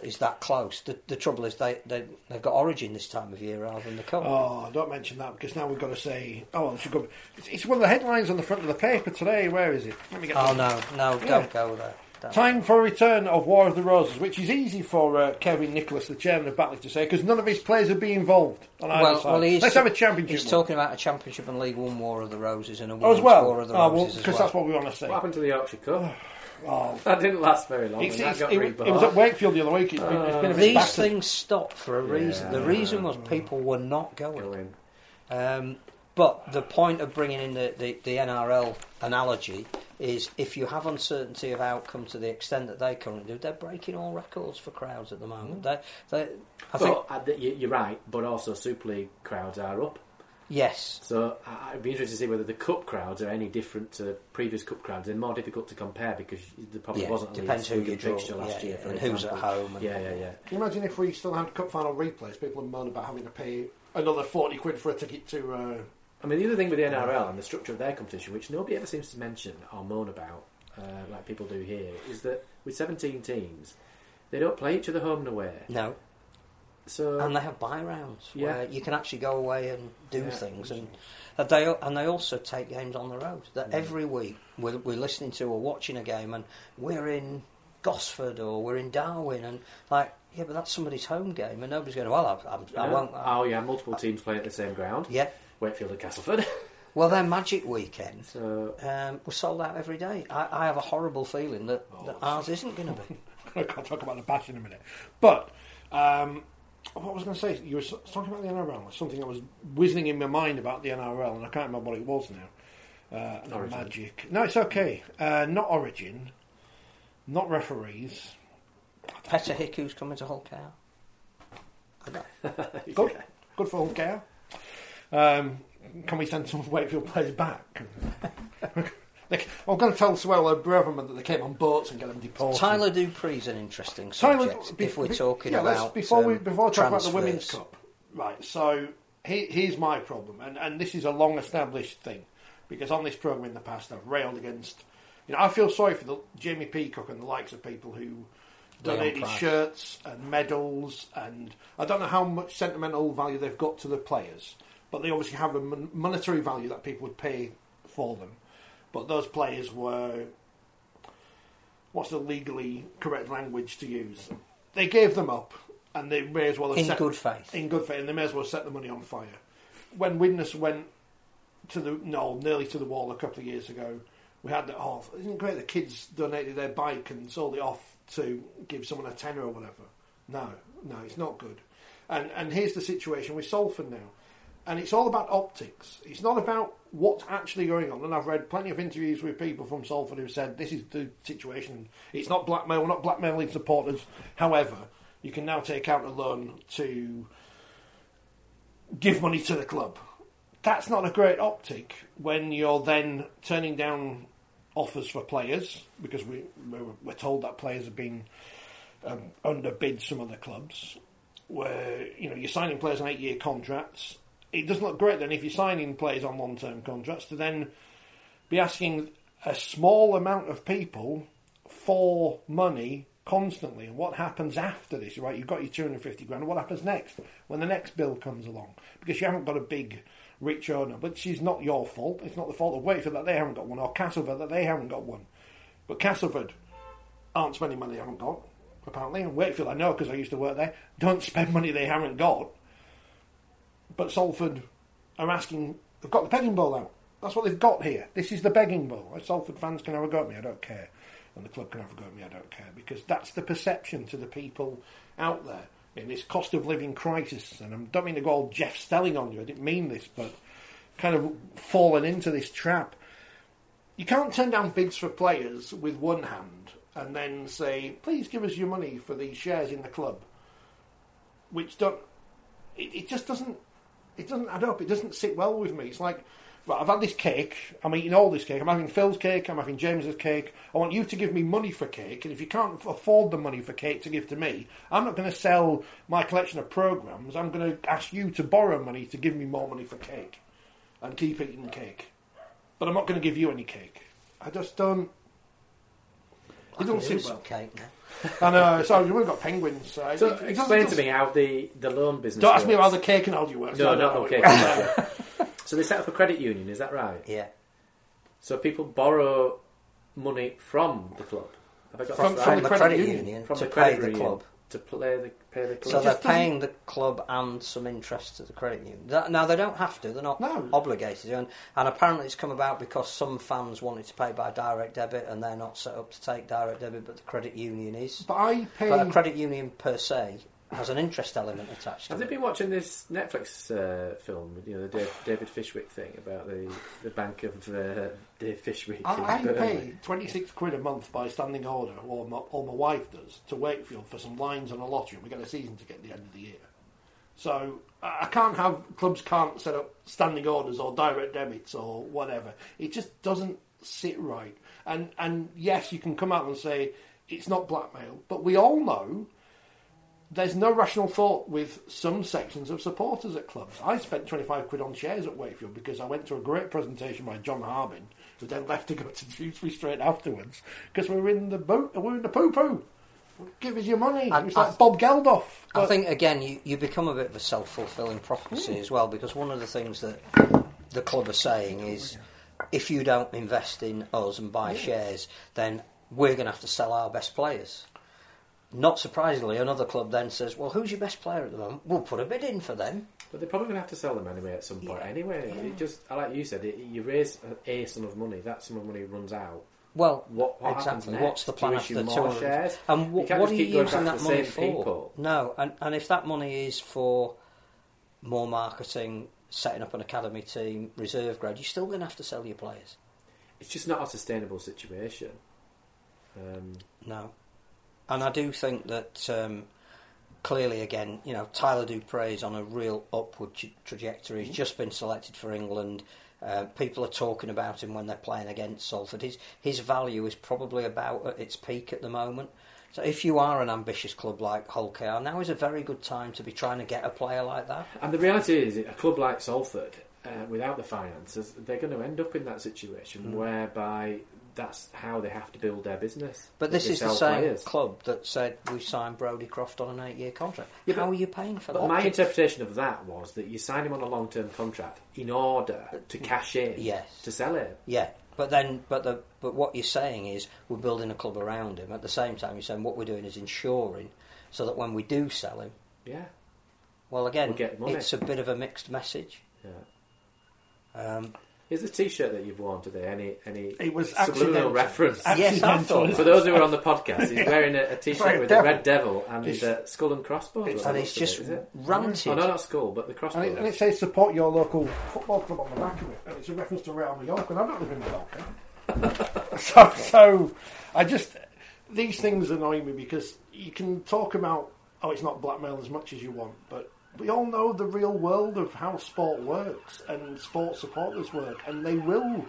is that close. The, the trouble is they, they they've got Origin this time of year rather than the Cup. Oh, don't mention that because now we've got to say, oh, it should go. It's, it's one of the headlines on the front of the paper today. Where is it? Let me get. Oh the- no, no, Yeah. don't go there. Don't. Time for a return of War of the Roses, which is easy for uh, Kevin Nicholas, the chairman of Batley, to say because none of his players would be involved on either Well, side. well, Let's have a championship. He's one. talking about a championship and League One War of the Roses and a Oh, Women's as well. War of the Oh, well, Roses as because well. that's what we want to say. What happened to the Yorkshire Cup? Oh. That didn't last very long. It's- and that it's- got it, it was at Wakefield the other week. It's been, it's been a bit These battered. things stopped for a reason. the Yeah. reason was people were not going. Um, but the point of bringing in the, the, the NRL analogy is if you have uncertainty of outcome to the extent that they currently do, they're breaking all records for crowds at the moment. They, they, I think, But uh, you're right, but also Super League crowds are up. Yes, So I- I'd be interested to see whether the cup crowds are any different to previous cup crowds. They're more difficult to compare because there probably Yeah, wasn't a depends Leeds who you draw, last yeah, year, yeah, for and who's at home and- yeah, yeah, yeah. Can you imagine if we still had cup final replays? People would moan about having to pay another forty quid for a ticket to. Uh, I mean, the other thing with the NRL and the structure of their competition, which nobody ever seems to mention or moan about, uh, like people do here, is that with 17 teams, they don't play each other home and away. no. So And they have buy rounds Yeah. where you can actually go away and do Yeah. things, and they and they also take games on the road. That Mm. every week we're, we're listening to or watching a game, and we're in Gosford or we're in Darwin, and like yeah, but that's somebody's home game, and nobody's going. To, well, I, I, I won't. Oh yeah, multiple teams playing at the same ground. Yeah. Wakefield and Castleford. Well, their Magic weekend so um, was sold out every day. I, I have a horrible feeling that, Oh, that ours isn't going to be. I can't talk about the bash in a minute. But um, what I was I going to say? You were talking about the NRL. Something that was whizzing in my mind about the NRL, and I can't remember what it was now. Uh, not Magic. No, it's okay. Uh, not Origin. Not referees. Peta Hiku, who's coming to Hull KR. I don't- Good. Good for Hull KR. Um, can we send some of the Wakefield players back? Like, I'm going to tell Suella Braverman that they came on boats and get them deported. Tyler Dupree's an interesting Tyler, subject be- if we're be- talking yeah, about before we um, before we talk about the women's cup, right? So he, here's my problem, and and this is a long established thing because on this program in the past I've railed against. You know, I feel sorry for the Jamie Peacock and the likes of people who donated shirts and medals, and I don't know how much sentimental value they've got to the players, but they obviously have a mon- monetary value that people would pay for them. But those players were what's the legally correct language to use? They gave them up, and they may as well have In set, good faith. In good faith, and they may as well set the money on fire. When Widnes went to the no, nearly to the wall a couple of years ago, we had that. off. Oh, isn't it great? The kids donated their bike and sold it off to give someone a tenner or whatever. No, no, it's not good. And and here's the situation with Salford now. And it's all about optics. It's not about what's actually going on. And I've read plenty of interviews with people from Salford who said this is the situation. It's not blackmail. We're not blackmailing supporters. However, you can now take out a loan to give money to the club. That's not a great optic when you're then turning down offers for players because we we're, told that players have been um, underbid some other clubs. Where you know you're signing players on eight-year contracts. It doesn't look great then if you're signing players on long-term contracts to then be asking a small amount of people for money constantly. And what happens after this? Right, you've got your 250 grand. What happens next when the next bill comes along? Because you haven't got a big rich owner, but she's not your fault. It's not the fault of Wakefield that they haven't got one, or Castleford that they haven't got one. But Castleford aren't spending money they haven't got, apparently. And Wakefield, I know because I used to work there, don't spend money they haven't got. But Salford are asking, they've got the begging bowl out. That's what they've got here. This is the begging bowl. Salford fans can have a go at me, I don't care. And the club can have a go at me, I don't care. Because that's the perception to the people out there in this cost of living crisis. And I don't mean to go all Jeff Stelling on you, I didn't mean this, but kind of fallen into this trap. You can't turn down bids for players with one hand and then say, please give us your money for these shares in the club, which don't it, it just doesn't. It doesn't add up. It doesn't sit well with me. It's like, right, I've had this cake. I'm eating all this cake. I'm having Phil's cake. I'm having James's cake. I want you to give me money for cake. And if you can't afford the money for cake to give to me, I'm not going to sell my collection of programs. I'm going to ask you to borrow money to give me more money for cake, and keep eating cake. But I'm not going to give you any cake. I just don't. I It don't sit well. cake now. I know. Sorry, we've got penguins. Uh, so, it- So it doesn't- explain to doesn't- me how the, the loan business. Don't ask me works. how the cake analogy works. No, I don't not okay. how it works. so they set up a credit union, is that right? Yeah. So people borrow money from the club. Have I got From- this from right? the credit union from to the credit pay the union club. To play the pay the club. So they're paying the club and some interest to the credit union. That- Now they don't have to; they're not obligated. to, And, and apparently, it's come about because some fans wanted to pay by direct debit, and they're not set up to take direct debit, but the credit union is. But I pay. But a credit union per se has an interest element attached to Have they been watching this Netflix uh, film? You know, the Dave, David Fishwick thing about the the bank of uh, Dave Fishwick. I, I in pay 26 quid a month by standing order, or my, or my wife does, to Wakefield for some lines on a lottery. We get a season ticket at the end of the year. So I I can't have clubs can't set up standing orders or direct debits or whatever. It just doesn't sit right. And and yes, you can come out and say it's not blackmail, but we all know there's no rational thought with some sections of supporters at clubs. I spent 25 quid on shares at Wakefield because I went to a great presentation by John Harbin, who then left to go to Dewsbury straight afterwards because we were in the boot, we were in the poo poo. Give us your money. It was like Bob Geldof. I think again, you, you become a bit of a self fulfilling prophecy hmm. as well because one of the things that the club are saying is, if you don't invest in us and buy hmm. shares, then we're going to have to sell our best players. Not surprisingly, another club then says, "Well, who's your best player at the moment? We'll put a bid in for them." But they're probably going to have to sell them anyway at some point. Anyway, it just like you said, it, you raise a, sum of money. That sum of money runs out. Well, what, what happens exactly. next? What's the plan after issue the more 200? shares? And what, can't what just are you going using that money for? people. No, and, and if that money is for more marketing, setting up an academy team, reserve grade, you're still going to have to sell your players. It's just not a sustainable situation. Um, No. And I do think that um, clearly, again, you know, Tyler Dupree is on a real upward tra- trajectory. He's just been selected for England. Uh, people are talking about him when they're playing against Salford. His, his value is probably about at its peak at the moment. So if you are an ambitious club like Hull KR, now is a very good time to be trying to get a player like that. And the reality is, a club like Salford, uh, without the finances, they're going to end up in that situation Mm. whereby that's how they have to build their business. But this is the same players. club that said we signed Brodie Croft on an eight-year contract. Yeah, How but- are you paying for But that? my interpretation of that was that you sign him on a long-term contract in order to cash in, Yes. to sell him. Yeah, but then, but the but what you're saying is we're building a club around him. At the same time, you're saying what we're doing is ensuring so that when we do sell him, Yeah. well, again, We'll it's a bit of a mixed message. Yeah. Um, Is the T-shirt that you've worn today any any It was subliminal accidental. reference? It Yes, I thought- For those who are on the podcast, he's wearing a, a T-shirt Sorry, with devil. a red devil and It's- uh, skull and crossbones. it's- by the and it's looks just it, is it? ranted. Oh no, not skull, but the And it, crossbones. and it says support your local football club on the back of it. And it's a reference to Real Mallorca, and I'm not living in Mallorca. so, so, I just, these things annoy me because you can talk about, oh, it's not blackmail as much as you want, but we all know the real world of how sport works and sport supporters work, and they will.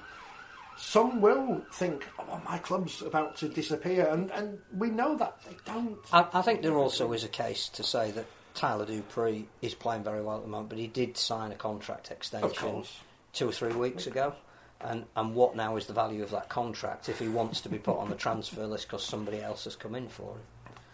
Some will think, oh, my club's about to disappear, and, and we know that they don't. I, I think there also is a case to say that Tyler Dupree is playing very well at the moment, but he did sign a contract extension two or three weeks ago. And, and what now is the value of that contract if he wants to be put on the transfer list because somebody else has come in for him?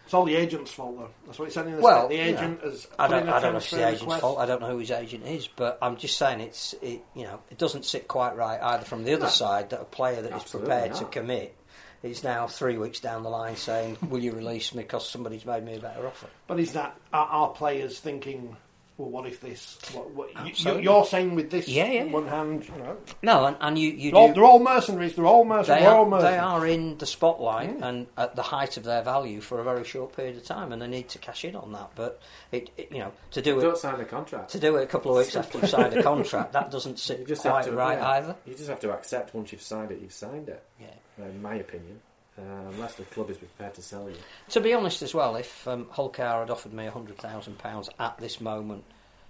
It's all the agent's fault, though. That's what it's saying the Well. The you know, agent has. I don't, I don't know if it's the agent's fault. I don't know who his agent is, but I'm just saying it's it. You know, it doesn't sit quite right either from the other No. side that a player that is Absolutely prepared to commit is now three weeks down the line saying, "Will you release me because somebody's made me a better offer?" But is that are, are players thinking? Well, what if this? What, what, you, you're saying with this Yeah, yeah. on one hand, you know, No, and, and you you they're all, they're all mercenaries. They're all mercenaries. They We're all are, they are in the spotlight and at the height of their value for a very short period of time, and they need to cash in on that. But it, it you know, to do it. Don't sign the contract. to do it a couple of weeks after you've signed a contract, that doesn't sit You just quite have to right yeah. either. You just have to accept once you've signed it, you've signed it. Yeah. In my opinion, uh, unless the club is prepared to sell you. To be honest, as well, if um, Hull KR had offered me hundred thousand pounds at this moment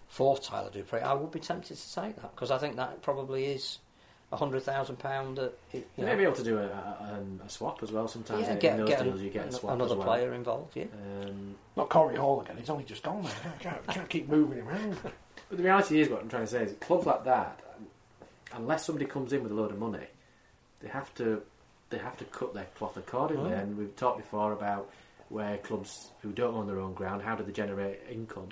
for Tyler Dupree, I would be tempted to take that because I think that probably is a hundred thousand pound. You You know, may be able to do a, a, um, a swap as well sometimes. yeah, in those get deals, an- you get a an- swap another as well. player involved. Yeah, Um, Not Corey Hall again. He's only just gone there. Can't, can't, can't, can't keep moving around. But the reality is, what I'm trying to say is, clubs like that, unless somebody comes in with a load of money, they have to they have to cut their cloth accordingly. Mm. And we've talked before about where clubs who don't own their own ground, how do they generate income?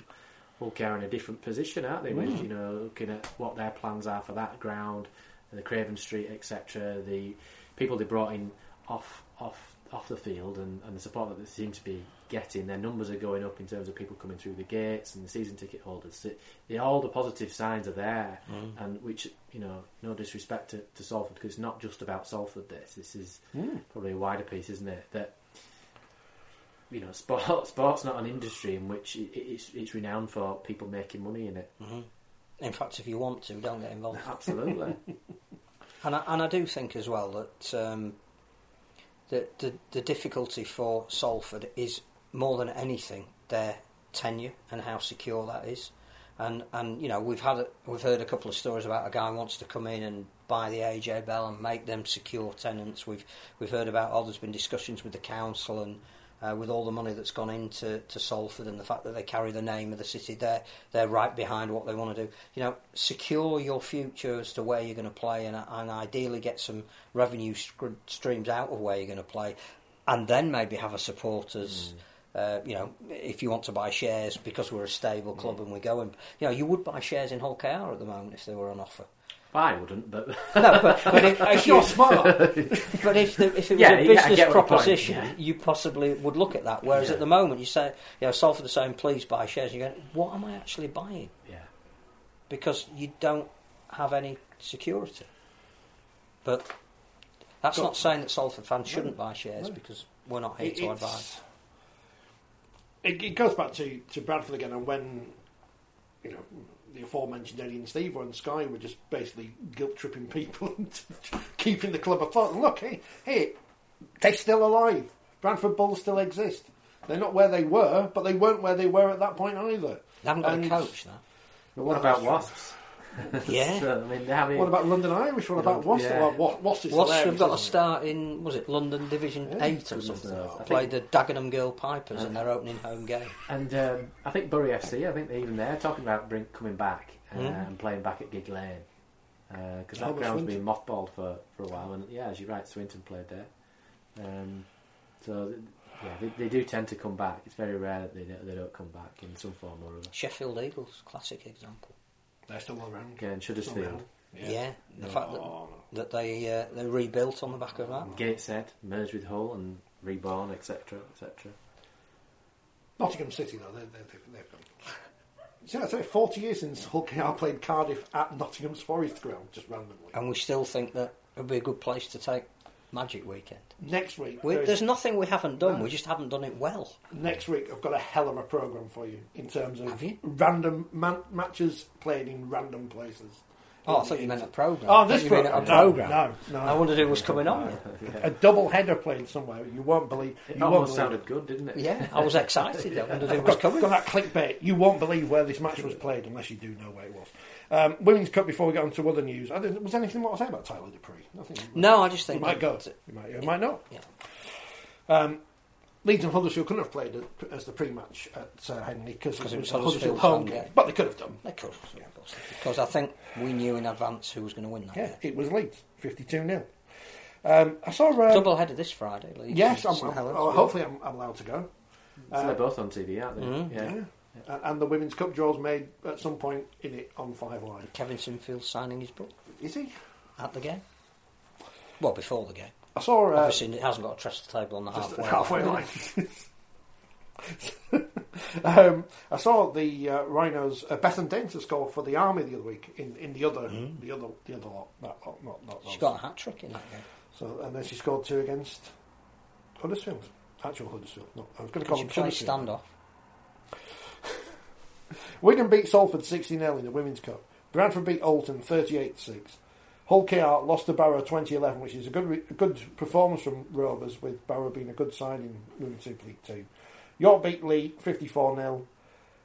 Hull are in a different position, aren't they? With Mm. you know looking at what their plans are for that ground, the Craven Street, etc. The people they brought in off off off the field and, and the support that they seem to be getting, their numbers are going up in terms of people coming through the gates and the season ticket holders. So, the, all the positive signs are there, Mm. and which you know, no disrespect to, to Salford because it's not just about Salford. This this is Mm. probably a wider piece, isn't it? That you know, sport sport's not an industry in which it, it's it's renowned for people making money in it. hmm In fact, if you want to, don't get involved. Absolutely. and I, and I do think as well that um, the, the the difficulty for Salford is more than anything their tenure and how secure that is. And and you know we've had we've heard a couple of stories about a guy wants to come in and buy the AJ Bell and make them secure tenants. We've we've heard about oh there's been discussions with the council and uh, with all the money that's gone into to Salford and the fact that they carry the name of the city, they're they're right behind what they want to do. You know, secure your future as to where you're going to play, and, and ideally get some revenue streams out of where you're going to play, and then maybe have a supporters. Uh, you know, if you want to buy shares because we're a stable club and we're going, you know, you would buy shares in Hull KR at the moment if they were on offer. I wouldn't, but No, but, but if, if You're you- smart. But if, the, if it was Yeah, a business get what the point, proposition, yeah. you possibly would look at that. Whereas Yeah. at the moment, you say, you know, Salford are saying, please buy shares. And you're going, what am I actually buying? Yeah. Because you don't have any security. But that's not saying that Salford fans shouldn't buy shares because we're not here It- to advise. It, it goes back to, to Bradford again, and when you know the aforementioned Eddie and Steve on Sky were just basically guilt tripping people and keeping the club afloat. And look, hey, hey, they're still alive. Bradford Bulls still exist. They're not where they were, but they weren't where they were at that point either. They haven't got And- a coach now. But what Well, about that's true. Wasps? Yeah. So, I mean, how many, What about London Irish? What about Wasps? Yeah. Well, Wa- Wasps is What's hilarious, we've got a isn't it? start in was it London Division Yeah, Eight or goodness something? knows. I Played the Dagenham Girl Pipers in their opening home game. And um, I think Bury FC, I think they're even they're talking about bring, coming back uh, Mm. and playing back at Gigg Lane because Oh, that but ground's Swinton. been mothballed for, for a while. And yeah, as you're right, Swinton played there. Um, so th- yeah, they, they do tend to come back. It's very rare that they don't, they don't come back in some form or other. Sheffield Eagles, classic example. They're still around. Again, Shuddersfield, Somehow. Yeah, the fact that, no. that they uh, they rebuilt on the back of that. Gateshead merged with Hull and reborn, etc., etc. Nottingham City, though, they're, they're, they're gone. See, I say 40 years since Hull KR played Cardiff at Nottingham's Forest ground, just randomly. And we still think that it would be a good place to take Magic Weekend. Next week, We, there is- there's nothing we haven't done. No. We just haven't done it well. next week I've got a hell of a program for you in terms of Have you? random man- matches played in random places. Oh, I thought you meant a program. Oh, I this thought you program. a No, program. No, no. I wondered who was coming on. A double header played somewhere. You won't believe. It You won't almost believe sounded good, didn't it? Yeah, I was excited. I wondered who I've was got, coming. got that clickbait. You won't believe where this match was played unless you do know where it was. Um, Women's Cup. Before we get on to other news, I didn't- was there anything more to say about Tyler Dupree? Nothing. No, I just He think might go. that- He might. He might not. Yeah. Um, Leeds and Huddersfield couldn't have played as the pre-match at uh, Headingley because Because it it was was a Huddersfield home home game, game. but they could have done. They could, yeah, because I think we knew in advance who was going to win that. Yeah, game. it was Leeds, fifty-two 0 um, I saw. Uh, Double header this Friday. Leeds Yes, I'm, I'm, oh, hopefully I'm, I'm allowed to go. So they're both on TV, aren't they? Mhm. Yeah. Yeah. And, and the Women's Cup draws made at some point in it on Five Live. Kevin Sinfield signing his book Is he? at the game. Well, before the game. I saw. Uh, Obviously, it hasn't got a trestle table on the halfway. halfway line. um, I saw the uh, Rhinos. Uh, Bethan Dent score for the Army the other week in, in the other the other the other lot. That lot, not not. She got a hat trick in that game. So and then she scored two against Huddersfield. Actual Huddersfield. No, I was going to call She them played Huddersfield. standoff. Wigan beat Salford 60 0 in the Women's Cup. Bradford beat Oulton 38 6. Hull KR lost to Barrow 2011, which is a good re- good performance from Rovers, with Barrow being a good side in Women's Super League 2. York beat Leigh 54 0.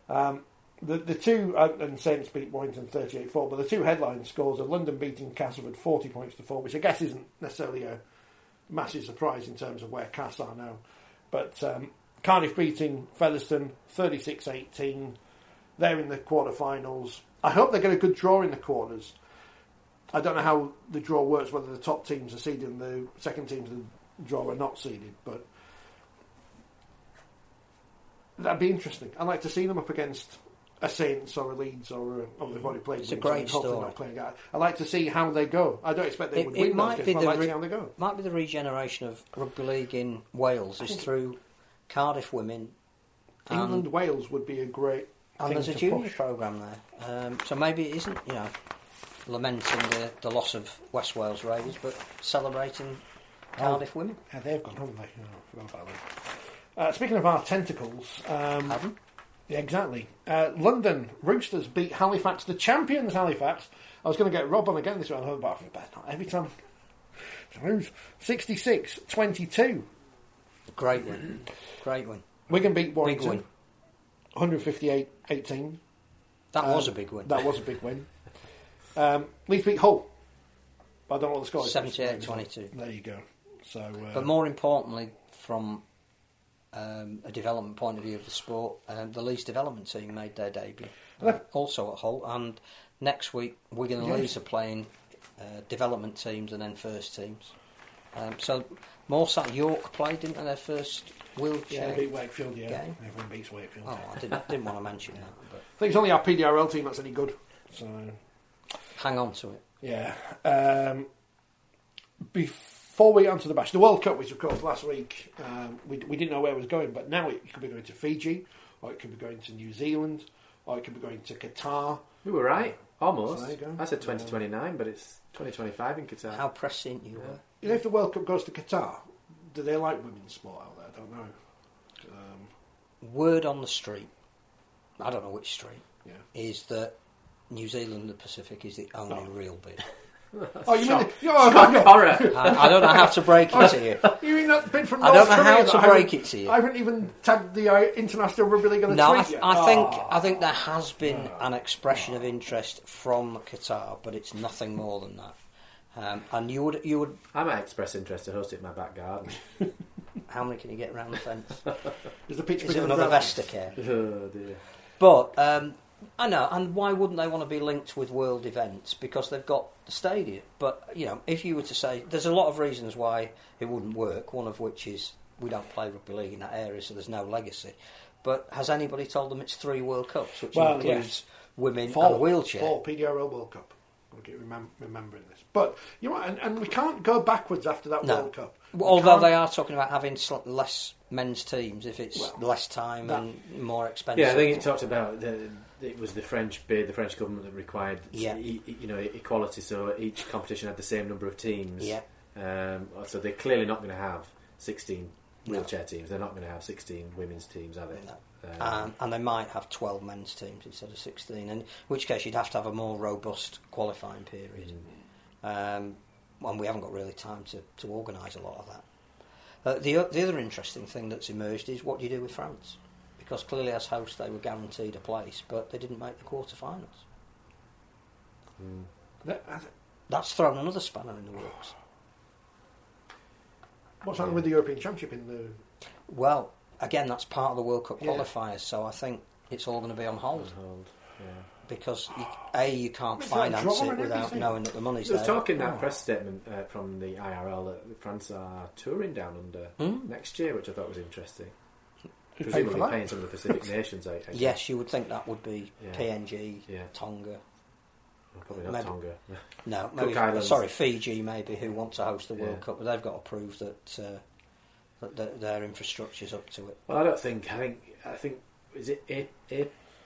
Um, the the two uh, and Saints beat Warrington 38-4, but the two headline scores are London beating Castleford 40 points to 4, which I guess isn't necessarily a massive surprise in terms of where Cass are now. But um, Cardiff beating Featherstone 36-18. They're in the quarterfinals. I hope they get a good draw in the quarters. I don't know how the draw works, whether the top teams are seeded and the second teams in the draw are not seeded, but that'd be interesting. I'd like to see them up against a Saints or a Leeds or a, oh, they've already played. It's a great so story. not playing. I'd like to see how they go. I don't expect they would win those games, but I'd like re- how they go. might be the regeneration of rugby league in Wales is through Cardiff women. and- England Wales would be a great. And there's a junior push. programme there. Um, so maybe it isn't, you know, lamenting the, the loss of West Wales Raiders, but celebrating Cardiff women. Yeah, they've gone, haven't they? Oh, I forgot about them. Uh, speaking of our tentacles, um, yeah, exactly. Uh, London Roosters beat Halifax, the champions Halifax. I was going to get Rob on again this round, but I thought, "Better not every time. 66 22. Great win. Great win. Wigan beat Big Warrington. win. 158 18. That was a big win. That was a big win. Um, Leeds beat Hull. I don't know what the score is. 78-22. There you go. So, uh, But more importantly, from um, a development point of view of the sport, um, the Leeds development team made their debut, uh, also at Hull. And next week, Wigan and Yes. Leeds are playing uh, development teams and then first teams. Um, so, Morsat York played, didn't they, their first yeah, wheelchair they beat Wakefield, yeah. game? Everyone beats Wakefield. Oh, I didn't, didn't want to mention that, but I think it's only our PDRL team that's any good. So, hang on to it. yeah. Um, before we get on to the bash, the World Cup, which of course last week um, we, we didn't know where it was going, but now it could be going to Fiji, or it could be going to New Zealand, or it could be going to Qatar. We were right, almost. So there you go. I said 2029, but it's 2025 in Qatar. How prescient you were. You know, if the World Cup goes to Qatar, do they like women's sport out there? I don't know. Um, Word on the street, I don't know which street, Yeah. is that New Zealand and the Pacific is the only real bit. oh, you mean? Shock. The, oh, Shock no. horror. I, I don't know how to break it to you. You mean that bit from I don't know Korea how to break it to you. I haven't even tagged the uh, International Rugby League on a No, I, tweet th- yet. I think Oh. I think there has been an expression of interest from Qatar, but it's nothing more than that. Um, and you would you would I might express interest to host it in my back garden. how many can you get around the fence? Is the pitch Is it another ground? Vestacare? oh dear. But um, I know, and why wouldn't they want to be linked with world events? Because they've got the stadium. But you know, if you were to say, there's a lot of reasons why it wouldn't work. One of which is we don't play rugby league in that area, so there's no legacy. But has anybody told them it's three World Cups, which Well, includes yes. women Four, and wheelchair? Four PDRL World Cup. I'll get remem- remembering this. But you know, and, and we can't go backwards after that No. World Cup. We Although they are talking about having sl- less men's teams if it's Well, less time that- and more expensive. Yeah, I think it talked about the, it was the French bid, the French government that required Yeah. e- you know equality, so each competition had the same number of teams. Yeah. Um, so they're clearly not going to have 16 No. wheelchair teams. They're not going to have 16 women's teams, are they? No. Um, Um, and they might have 12 men's teams instead of 16, in which case you'd have to have a more robust qualifying period. Um, and we haven't got really time to, to organise a lot of that. Uh, the, the other interesting thing that's emerged is what do you do with France? Because clearly, as hosts, they were guaranteed a place, but they didn't make the quarter-finals. That- th- That's thrown another spanner in the works. What's happening with the European Championship in the? Well, again, that's part of the World Cup Yeah. qualifiers, so I think it's all going to be on hold. hold, yeah. Because, you, A, you can't Is finance it without knowing that the money's There was there. talk in that press statement uh, from the IRL that France are touring down under Hmm. next year, which I thought was interesting. Who's paying Presumably for that? paying some of the Pacific nations. I, I guess. Yes, you would think that would be Yeah. PNG, Yeah. Tonga. Probably not Maybe- Tonga. No, Cook maybe, Islands. sorry, Fiji maybe, who want to host the World Yeah. Cup, but they've got to prove that, uh, that their, their infrastructure's up to it. Well, I don't think. I think. I think. Is it A, A,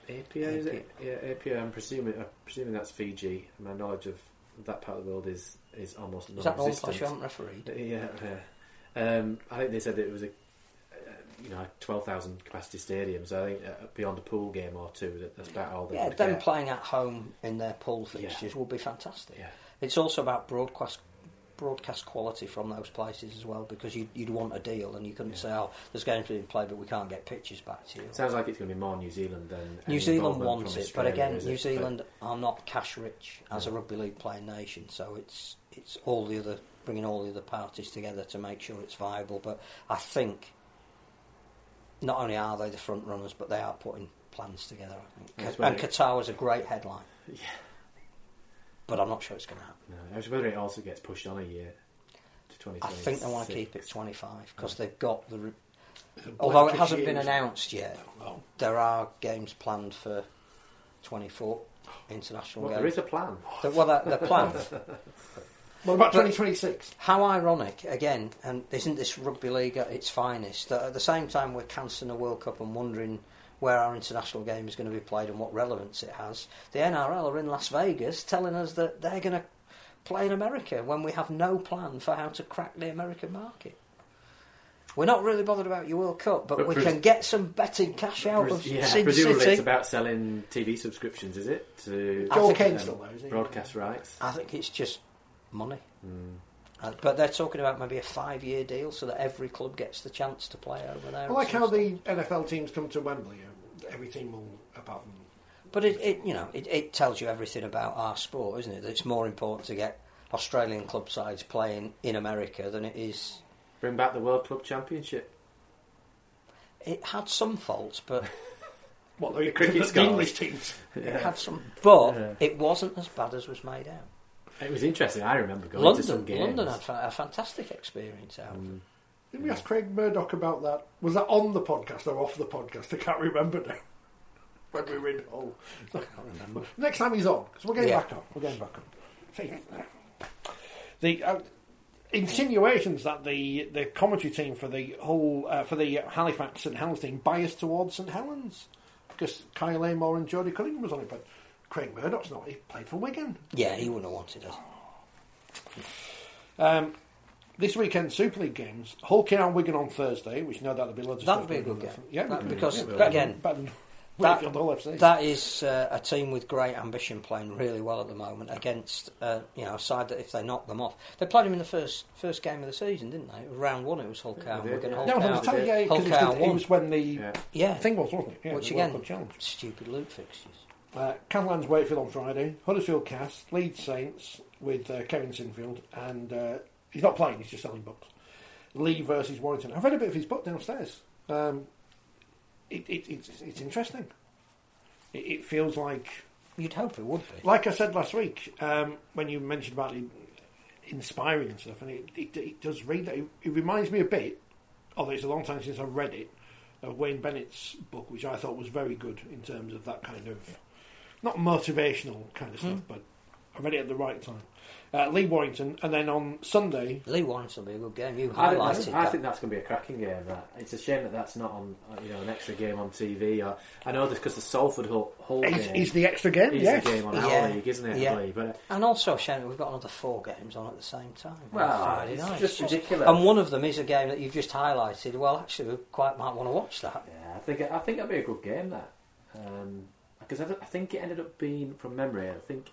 APA? Is it? Yeah, APA. I'm presuming. I'm presuming that's Fiji. My knowledge of that part of the world is is almost Is that the one non-existent. place you haven't refereed? Yeah, yeah. Um, I think they said that it was a, uh, you know, twelve thousand capacity stadium. So I think uh, beyond a pool game or two, that that's about all Yeah, them get. playing at home in their pool Yeah. fixtures would be fantastic. Yeah. It's also about broadcast broadcast quality from those places as well because you'd, you'd want a deal and you couldn't say, oh, there's games being played but we can't get pictures back to you. Sounds like it's going to be more New Zealand than New Zealand wants it, but again, New it? Zealand are not cash rich as a rugby league playing nation, so it's it's all the other bringing all the other parties together to make sure it's viable. But I think not only are they the front runners, but they are putting plans together. I think, and. Qatar was a great headline, Yeah. But I'm not sure it's going to happen. No, I was whether it also gets pushed on a year to I think they want to keep it 25 because they've got the. Re- although it hasn't been announced yet, Oh. there are games planned for 24 international Well, games. there is a plan. The- well, they're, they're planned. What about 2026? How ironic, again, and isn't this rugby league at its finest? That at the same time we're cancelling a World Cup and wondering where our international game is going to be played and what relevance it has. The NRL are in Las Vegas telling us that they're going to play in America when we have no plan for how to crack the American market. We're not really bothered about your World Cup, but, But we pres- can get some betting cash out of yeah, Sin presumably City. it's about selling TV subscriptions, is it? To Joel Kane's still there, isn't he? broadcast rights. I think it's just money. Hmm. Uh, but they're talking about maybe a five-year deal so that every club gets the chance to play over there. I like how stuff. the NFL teams come to Wembley. Every team will, apart from But it, it you know, it, it tells you everything about our sport, isn't it? That it's more important to get Australian club sides playing in America than it is. Bring back the World Club Championship. It had some faults, but what the, cricket the, the. English teams. it had some. But Yeah. it wasn't as bad as was made out. It was interesting. I remember going to some games. London had a fantastic experience out. of mm. it. Didn't we ask Craig Murdock about that? Was that on the podcast or off the podcast? I can't remember now. When we were in Hull. I can't remember. Next time he's on, because we're getting Yeah. back on. We're getting back on. See, The uh, insinuations that the the commentary team for the whole uh, for the Halifax St Helens team biased towards St Helens because Kyle Amor and Jodie Cunningham was on it, but Craig Murdock's not. He played for Wigan. Yeah, he wouldn't have wanted us. Um, this weekend Super League games: Hull KR and Wigan on Thursday, which no doubt there'll be loads of That'd stuff be a good game. Yeah, That- because yeah, better again, better than that, Wakefield Hull FC. that is uh, a team with great ambition playing really well at the moment against uh, you know a side that if they knock them off, they played them in the first first game of the season, didn't they? Round one. It was Hull KR. they We're did, going yeah. to No, Hull no, Cow. the yeah, Hull because Cow it, won. was when the Yeah. thing was, wasn't it? Yeah, Which the World again, Challenge. stupid loot fixtures. Uh, Catalans Wakefield on Friday, Huddersfield Cas, Leeds Saints with uh, Kevin Sinfield, and uh, he's not playing; he's just selling books. Leigh versus Warrington. I've read a bit of his book downstairs. Um, it, it, it's, it's interesting. It, it feels like, You'd hope it would be. like I said last week um, when you mentioned about it inspiring and stuff, and it, it, it does read that. It, it reminds me a bit, although it's a long time since I've read it, of Wayne Bennett's book, which I thought was very good in terms of that kind of not motivational kind of stuff, but I read it at the right time. Uh, Leigh Warrington, and then on Sunday, Leigh Warrington will be a good game. You I think, highlighted that's, I that. think that's going to be a cracking game. That it's a shame that that's not on, uh, you know, an extra game on TV. Or I know this because the Salford Hull, Hull is, game is the extra game. is yes. the game on Yeah. our league, isn't it? Yeah. believe? But And also, Shannon, we've got another four games on at the same time. on Well, Friday it's night. just ridiculous. And one of them is a game that you've just highlighted. Well, actually, we quite might want to watch that. yeah, I think I think that'd be a good game. That because I, th- I think it ended up being from memory. I think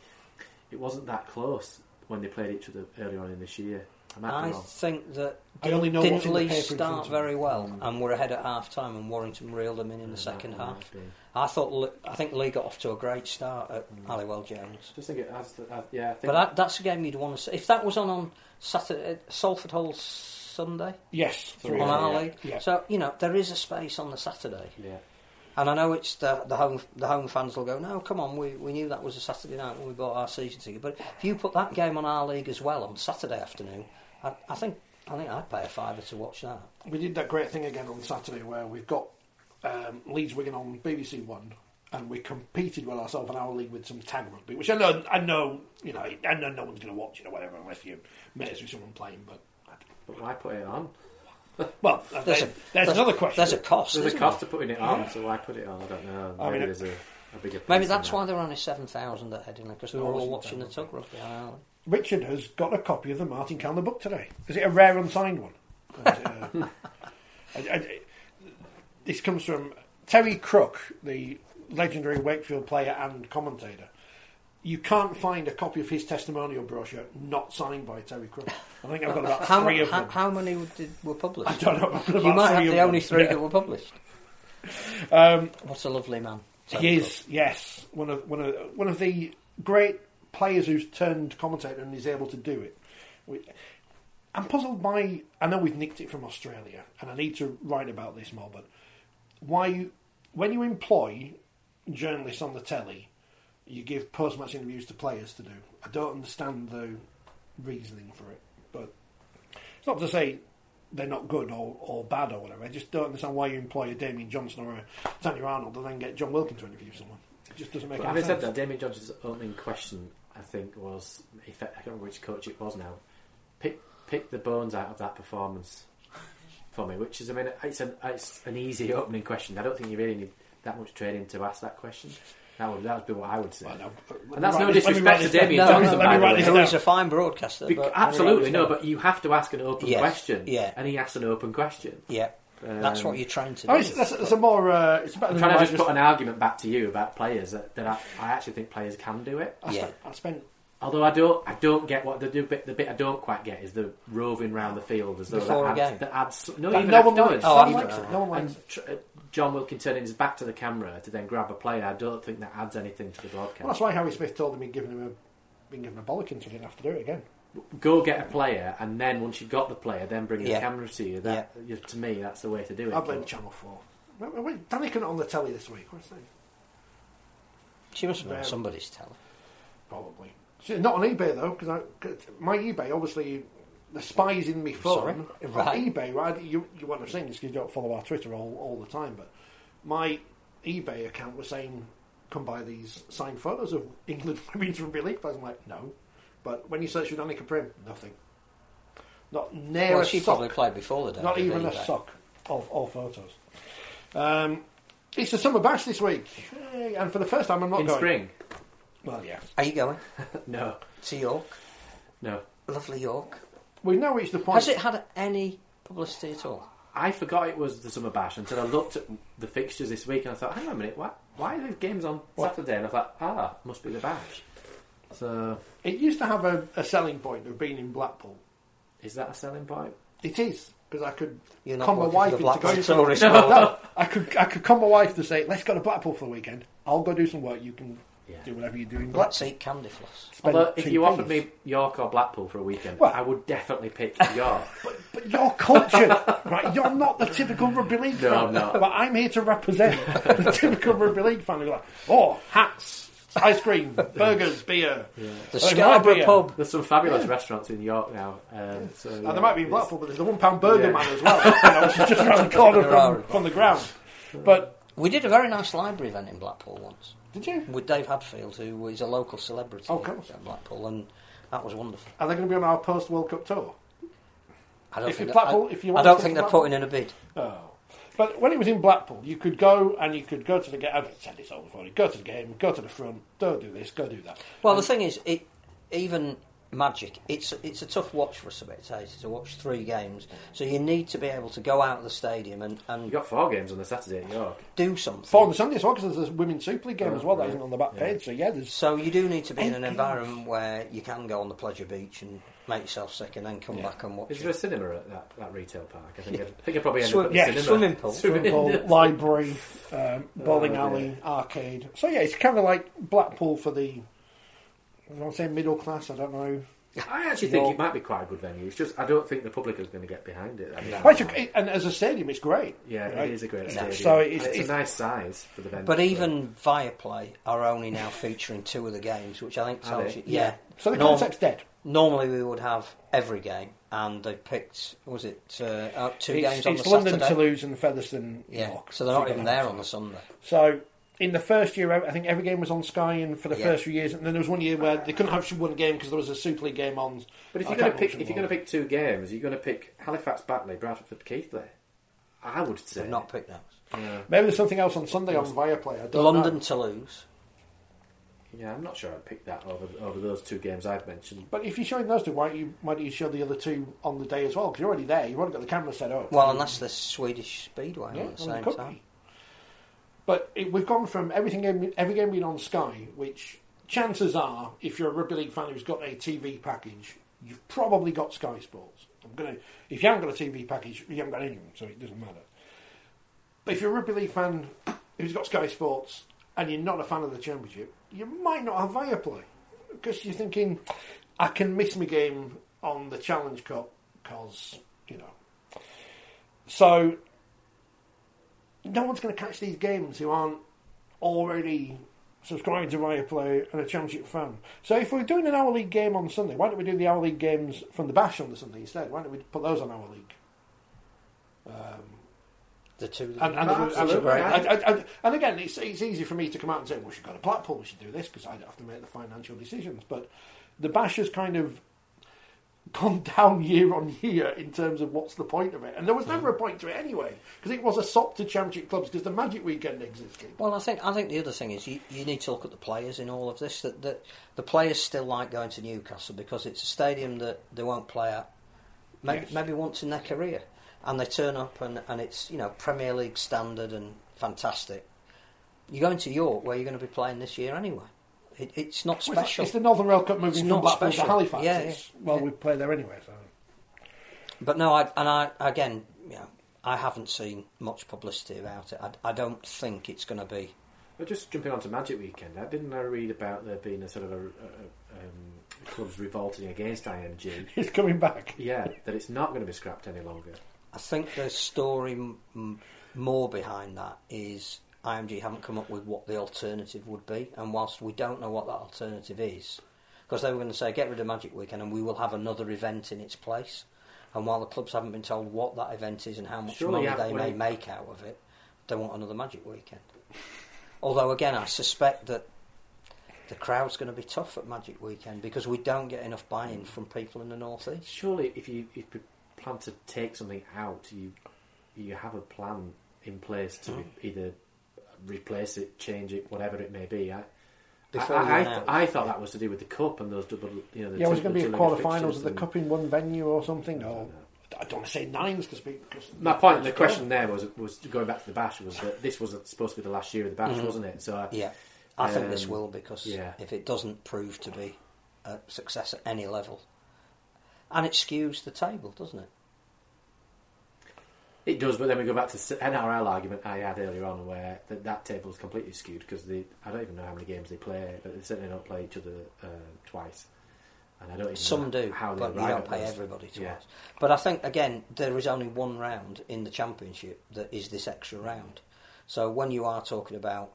it wasn't that close when they played each other earlier on in this year. I might I wrong. think that I only know what's didn't Leigh paper in front start very well, mm. and we're ahead at half time, and Warrington reeled them in in the second half. I thought I think Leigh got off to a great start at mm. Halliwell Jones. Just think it has. To, uh, yeah, I think But that, that's a game you'd want to see. If that was on on Saturday, uh, Salford Hull Sunday Yes, three on of our them, league, yeah. so you know there is a space on the Saturday. yeah. And I know it's the the home the home fans will go, no, come on, we we knew that was a Saturday night when we bought our season ticket. But if you put that game on our league as well on Saturday afternoon, I, I think I think I'd pay a fiver to watch that. We did that great thing again on Saturday where we've got um, Leeds Wigan on BBC One, and we competed with ourselves in our league with some tag rugby, which I know, I know, you know, I know no one's going to watch it or whatever unless you mates with someone playing. But But why put it on? well, There's there's, a- there's, there's- another question. There's a cost. There's a isn't cost there? to putting it on, so why put it on? I don't know. Maybe I mean, there's a, a bigger. Maybe price that's in why that. there were only seven thousand at Headingley because they were Oh, all watching the tug rugby. on our. Richard has got a copy of the Martin Calner book today. Is it a rare unsigned one? Or uh, I- I- this comes from Terry Crook, the legendary Wakefield player and commentator. You can't find a copy of his testimonial brochure not signed by Terry Crook. I think I've got about how, three of them. how many did, were published? I don't know. You might have the them. only three Yeah. that were published. Um, What a lovely man. He is, yes, one of one of one of the great players who's turned commentator and is able to do it. We, I'm puzzled by. I know we've nicked it from Australia, and I need to write about this more. But why, you, when you employ journalists on the telly, you give post-match interviews to players to do. I don't understand the reasoning for it, but it's not to say they're not good or, or bad or whatever. I just don't understand why you employ a Damien Johnson or a Tanya Arnold and then get Jon Wilkin to interview someone. It just doesn't make But any having sense. said that, Damien Johnson's opening question, I think, was if I can't remember which coach it was now. Pick pick the bones out of that performance for me, which is, I mean, it's an it's an easy opening question. I don't think you really need that much training to ask that question. That would that would be what I would say. and that's no me write this- let me write disrespect to this down. Damien No, no, Johnson, let me by the write way. this Who down. is a fine broadcaster. Be- but- absolutely no, but you have to ask an open Yes, question. yeah. and he asked an open question. Yeah, that's Um, what you're trying to do. Oh, it's, that's, that's a more. Uh, it's better I'm trying to I just put an argument back to you about players that, that I, I actually think players can do it. I spent, I spent Although I don't, I don't get what the, the bit. The bit I don't quite get is the roving round the field as though Before a that adds, game? that adds no, That even no one afterwards. likes. Oh, Even- after- no one likes and tr- uh, Jon Wilkin turning his back to the camera to then grab a player. I don't think that adds anything to the broadcast. Well, that's why Harry Smith told him he'd given him a, been given a bollocking, so he didn't have to do it again. Go get a player, and then once you've got the player, then bring Yeah. the camera to you. That you, to me, that's the way to do it. I blame Channel 4. Wait, wait, wait, Danika not on the telly this week. What's that? She must have been on Um, somebody's telly. Probably. See, Not on eBay though, because my eBay obviously the spies in me phone. Sorry? Right. eBay, right? You you won't have seen this because you don't follow our Twitter all, all the time, but my eBay account was saying, "Come buy these signed photos of England women's rugby league players." I'm like, no, but when you search for Danika Priim, nothing. Not near Well, a she sock. probably played before the day. Not of even a sock of all photos. Um, it's the summer bash this week, Hey, and for the first time, I'm not in going. spring. Well, yeah. Are you going No, to York? no. Lovely York. We've now reached the point. Has it had any publicity at all? I forgot it was the summer bash until I looked at the fixtures this week and I thought, hang on a minute, why, why are the games on Saturday? And I thought, ah, must be the bash. So, It used to have a, a selling point of being in Blackpool. is that a selling point? It is because I could You're not con my working wife for the into Blackpool going Tourist no, Board. no, I could I could con my wife to say, "Let's go to Blackpool for the weekend. I'll go do some work. You can do whatever you do in Let's eat candy floss. Spend Although, if two you offered pennies. me York or Blackpool for a weekend, Well- I would definitely pick York. But you're cultured, right? You're not the typical rugby league No, fan. I'm not. But I'm here to represent the typical rugby league fan who's like, "Oh, hats, ice cream, burgers, beer." The Oh, my Scarborough beer. pub. There's some fabulous restaurants in York now. Um, so, And yeah, there might be in it's- Blackpool, but there's the one pound burger Yeah. man as well, you know, which is just around the corner There are. from, from the ground. But We did a very nice library event in Blackpool once did you? with Dave Hadfield, who is a local celebrity Oh, of course. in Blackpool, and that was wonderful. Are they going to be on our post World Cup tour? I don't If think that- Blackpool- I, if you I don't think they're putting in a bid. Oh. But when it was in Blackpool, you could go and you could go to the game. I've said this all before. You go to the game, go to the front, don't do this, go do that. Well, the thing is, it even Magic, it's it's a tough watch for a spectator to watch three games. So you need to be able to go out of the stadium and, and You got four games on the Saturday at York. do something. Four on the Sunday as well, because there's a Women's Super League game Oh, as well that right. isn't on the back page. So yeah, there's So you do need to be in an games. environment where you can go on the pleasure beach and make yourself sick and then come Yeah. back and watch Is it. there a cinema at that, that retail park? I think I'd, I think I'd probably end Swim- up at the yeah, cinema. swimming pool. swimming pool, library, um, bowling Oh, alley, arcade. So yeah, it's kind of like Blackpool for the. I don't say middle class. I don't know. I actually think it might be quite a good venue. It's just I don't think the public is going to get behind it. I mean, Well, it's a- and as a stadium, it's great. yeah, right? it is a great stadium. So And it's- it's, it's- a nice size for the venue. But even Viaplay are only now featuring two of the games, which I think Are tells they? you. Yeah. So the Norm- concept's dead. Normally we would have every game, and they picked was it uh, uh, two It's, games on it's the London, Saturday. Toulouse, and Featherstone. Yeah, York. so they're not even there on the Sunday. So in the first year, I think every game was on Sky, and for the Yeah. first few years, and then there was one year where they couldn't have one game because there was a Super League game on. But if you're going to pick, which if you're going to pick two games, you're going to pick Halifax, Batley, Bradford, Keighley. I would say They've not pick those. was. maybe there's something else on Sunday on Viaplay. I don't London, know. Toulouse. Yeah, I'm not sure I'd pick that over over those two games I've mentioned. But if you're showing those two, why don't you why don't you show the other two on the day as well? Because you're already there. You've already got the camera set up. Well, and that's the Swedish Speedway Yeah, at the same could time. be. But it, we've gone from everything every game being on Sky, which chances are, if you're a rugby league fan who's got a TV package, you've probably got Sky Sports. I'm gonna. If you haven't got a TV package, you haven't got any of them, so it doesn't matter. But if you're a rugby league fan who's got Sky Sports and you're not a fan of the Championship, you might not have Viaplay because you're thinking, I can miss my game on the Challenge Cup because you know. So no one's going to catch these games who aren't already subscribed to Viaplay and a Championship fan. So if we're doing an hour league game on Sunday, why don't we do the hour league games from the Bash on the Sunday instead? Why don't we put those on our league? Um, The two. and, and, and, such a great and- and- and again, it's, it's easy for me to come out and say, well, we should go to Blackpool, we should do this, because I don't have to make the financial decisions. But the Bash has kind of gone down year on year in terms of what's the point of it. And there was never a point to it anyway, because it was a sop to Championship clubs because the Magic Weekend existed. Well, I think I think the other thing is you, you need to look at the players in all of this. That, that the players still like going to Newcastle because it's a stadium that they won't play at maybe, Yes. maybe once in their career, and they turn up and, and it's you know Premier League standard and fantastic. You're going to York where you're going to be playing this year anyway. It, it's not Well, it's- special. It's the Northern Rail Cup It's moving from not Blackpool special. to Halifax. Yeah, yeah. Well, we play there anyway, so. But no, I, and I again, you know, I haven't seen much publicity about it. I, I don't think it's going to be. But just jumping on to Magic Weekend, I didn't I read about there being a sort of a, a, a um, clubs revolting against IMG? It's coming back. Yeah, that it's not going to be scrapped any longer. I think the story m- m- more behind that is IMG haven't come up with what the alternative would be, and whilst we don't know what that alternative is, because they were going to say get rid of Magic Weekend and we will have another event in its place, and while the clubs haven't been told what that event is and how much Surely money they may make out of it, they want another Magic Weekend. Although again, I suspect that the crowd's going to be tough at Magic Weekend because we don't get enough buy-in from people in the north east. Surely, if you if you plan to take something out, you you have a plan in place to Mm. either replace it, change it, whatever it may be. I, I, I, I, announce. I thought that was to do with the cup and those double, you know. The Yeah, was going to be the a two-legged quarter-finals of the Cup in one venue or something? Or, I don't want to say nines because My point, the question there was was going back to the bash was that this was supposed to be the last year of the bash, Mhm. wasn't it? So I, Yeah, I think this um, will because yeah. if it doesn't prove to be a success at any level, and it skews the table, doesn't it? It does, but then we go back to the NRL argument I had earlier on, where that, that table is completely skewed because I don't even know how many games they play, but they certainly don't play each other uh, twice. And I don't even Some do, but you don't those. everybody twice. Yeah. But I think again there is only one round in the championship that is this extra round. So when you are talking about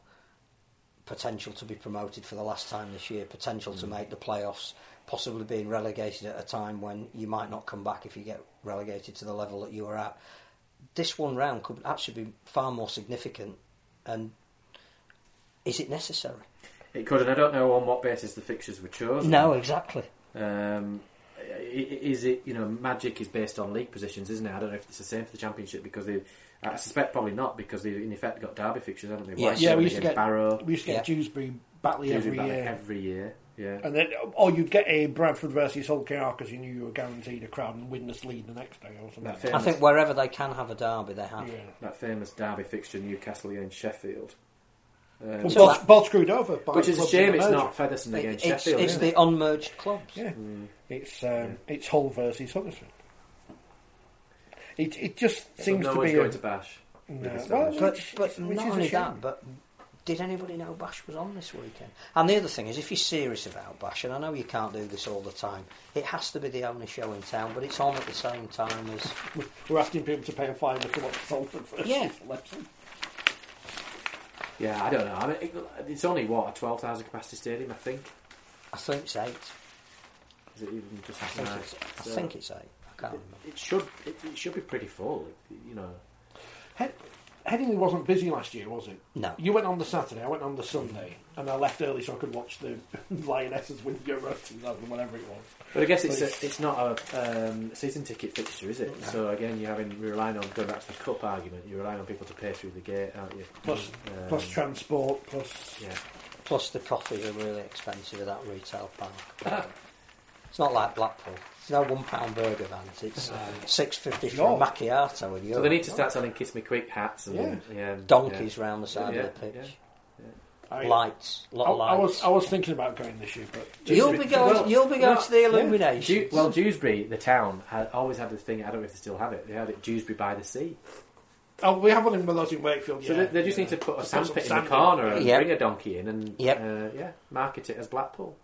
potential to be promoted for the last time this year, potential Mm. to make the playoffs, possibly being relegated at a time when you might not come back if you get relegated to the level that you were at. This one round could actually be far more significant. And is it necessary? It could, and I don't know on what basis the fixtures were chosen. No, exactly. Um, is it you know Magic is based on league positions, isn't it? I don't know if it's the same for the Championship because they. I suspect probably not because they in effect got derby fixtures, haven't they? Yes. Yeah, we used to get Barrow. we used to get Dewsbury Batley every Batley year. Every year, yeah. And then, or you'd get a Bradford versus Hull KR because you knew you were guaranteed a crowd and win this lead the next day or something. That I famous- think wherever they can have a derby, they have. That famous derby fixture, Newcastle against Sheffield. Um, Well, both, both screwed over. By Which is a clubs in shame the it's merger. not Featherstone against It's, Sheffield. it's is the it? unmerged clubs. Yeah, it's um, it's Hull versus Huddersfield. It it just So seems no to one's be going a, to bash. No, well, establishment. But, Which- but which not is a only shame. that, but did anybody know Bash was on this weekend? And the other thing is, if you're serious about Bash, and I know you can't do this all the time, it has to be the only show in town, but it's on at the same time as. we're asking people to pay a fiver to watch Salford versus Yeah. Leicester. Yeah, I don't know. I mean, it- it's only what a twelve thousand capacity stadium, I think. I think it's eight. Is it even just? I think nine? it's, I So think it's eight. I can't remember. It should. It, it should be pretty full. You know. Head, Headingley wasn't busy last year, was it? No. You went on the Saturday, I went on the Sunday, and I left early so I could watch the Lionesses win Euro 2000, whatever it was. But I guess it's a, it's not a um, season ticket fixture, is it? No. So again, you're having you're relying on going back to the cup argument. You're relying on people to pay through the gate, aren't you? plus, Um, plus transport, plus yeah. Plus, the coffees are really expensive at that retail park. it's not like Blackpool. It's no one pound burger vans. It's uh, six fifty for No. a macchiato in So they need to start selling Kiss Me Quick hats and Yeah. yeah, donkeys yeah. round the side Yeah, of the pitch. yeah. I- lights, a lot I, of I lights. was I was thinking about going this year, but You'll be going. you'll be going to the illumination. Dew- well, Dewsbury, the town, had always had this thing. I don't know if they still have it. They had it Dewsbury by the sea. Oh, we have one in Willows in Wakefield. So yeah, they, they just yeah. need to put a sandpit some in the sand corner and Yep. bring a donkey in and Yep. uh, yeah, market it as Blackpool,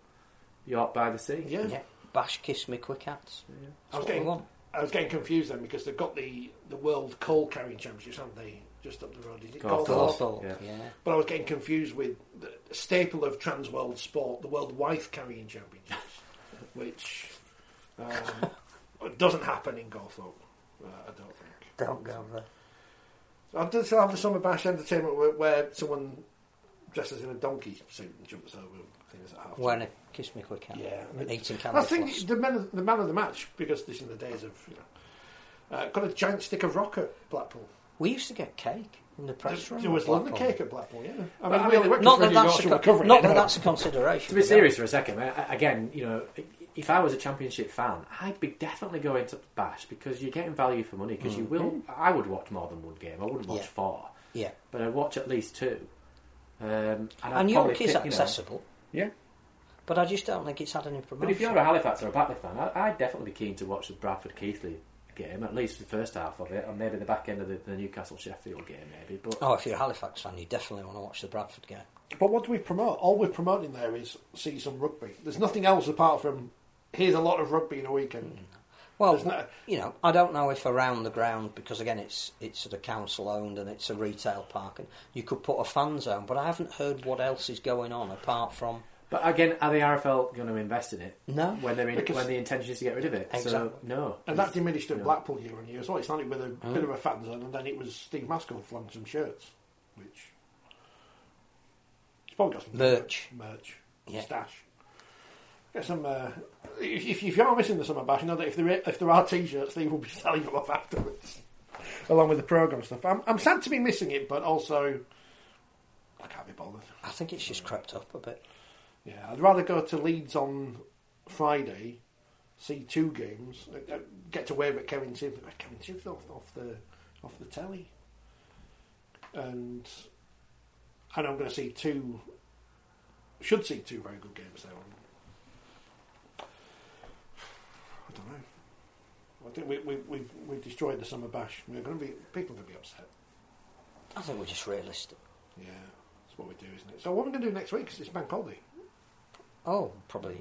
York by the sea. Yeah. Yeah, bash, kiss me, quick hats. I was getting we. I was getting confused then because they've got the the World Coal Carrying Championships, haven't they? Just up the road, is it Yeah. yeah. But I was getting confused with the staple of Trans World Sport, the World Wife Carrying Championships, which um, doesn't happen in Gawthorpe. Uh, I don't think. Don't go there. I did still have the Summer Bash entertainment where, where someone dresses in a donkey suit and jumps over things at half. When a kiss me, quick hat. Yeah, and eating I think floss. the man, of, the man of the match because this is the days of you know, uh, got a giant stick of rock at Blackpool. We used to get cake in the press room. there was at London cake at Blackpool. Yeah, I But I mean, we mean, only went Not that that's a Yorkshire con- not it, that that's a consideration. To be serious for a second, I- I- again, you know, if I was a championship fan, I'd be definitely going to Bash because you're getting value for money. Because you will, I would watch more than one game. I wouldn't watch Yeah. four, Yeah, but I'd watch at least two. Um, and and probably York is pick, you know- accessible, yeah. But I just don't think it's had any promotion. But if you're a Halifax or a Batley fan, I, I'd definitely be keen to watch the Bradford Keighley game, at least the first half of it, or maybe the back end of the, the Newcastle Sheffield game, maybe. But Oh, if you're a Halifax fan, you definitely want to watch the Bradford game. But what do we promote? All we're promoting there is season rugby. There's nothing else apart from here's a lot of rugby in a weekend. Mm. Well, no- you know, I don't know if around the ground because again, it's it's sort of council owned and it's a retail park, and you could put a fan zone. But I haven't heard what else is going on apart from but again, are the RFL going to invest in it? No. When they're in, Because- when the intention is to get rid of it. So Exactly. no. And that diminished at No. Blackpool year on year as well. It started with a bit of a fan zone, and then it was Steve Mascord flung some shirts, which he's probably got some Merch. merch, Yeah. stash. Get some. Uh, if, if, if you are missing the summer bash, you know that if there are, if there are t-shirts, Steve will be selling them off afterwards, along with the program stuff. I'm, I'm sad to be missing it, but also I can't be bothered. I think it's just crept up a bit. Yeah, I'd rather go to Leeds on Friday, see two games, uh, uh, get to wave at Kevin Sims, uh, Kevin Sims off, off the off the telly, and and I'm going to see two, should see two very good games there. I don't know. I think we we we we've destroyed the summer bash. We're going to be people are going to be upset. I think we're just realistic. Yeah, that's what we do, isn't it? So what are we going to do next week? 'Cause it's bank holiday. Oh, probably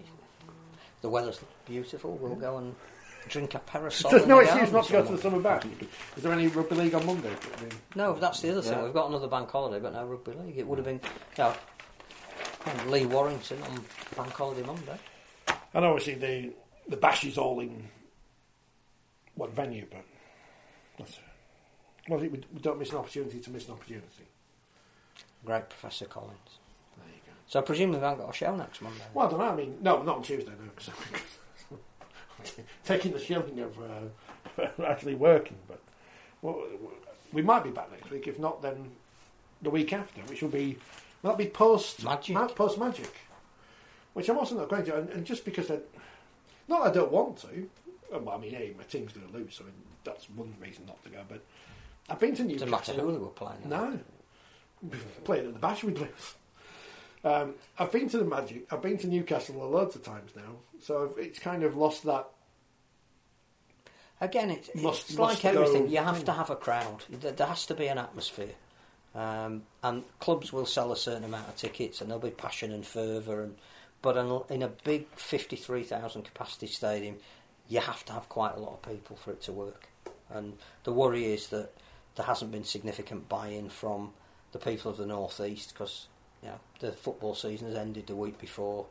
the weather's beautiful. We'll go and drink a parasol. There's no the excuse not to go to the summer bash. Is there any rugby league on Monday? No, that's the other thing. Yeah. We've got another bank holiday, but no rugby league. It would have been, you know, and Leigh Warrington on bank holiday Monday. And obviously the the bash is all in one venue, but that's well, we, we don't miss an opportunity to miss an opportunity. Great Professor Collins. There you go. So I presume we haven't got a show next Monday. Well, I don't know. I mean, no, not on Tuesday. No, 'cause I'm taking the shilling of uh, actually working. But well, we might be back next week. If not, then the week after, which will be that'll be post Magic. ma- post magic, which I'm also not going to. And, and just because I, not I don't want to. Well, I mean, hey, my team's going to lose, so that's one reason not to go. But I've been to Newcastle. Doesn't matter who they were playing. No. Playing at the Bash, we'd lose. Um, I've been to the Magic. I've been to Newcastle a loads of times now, so I've- it's kind of lost that. Again, it's, Must- it's must like everything. You have thing. to have a crowd. There, there has to be an atmosphere. Um, and clubs will sell a certain amount of tickets, and there'll be passion and fervour. And but in, in a big fifty-three thousand capacity stadium, you have to have quite a lot of people for it to work. And the worry is that there hasn't been significant buy-in from the people of the northeast because you know the football season has ended the week before.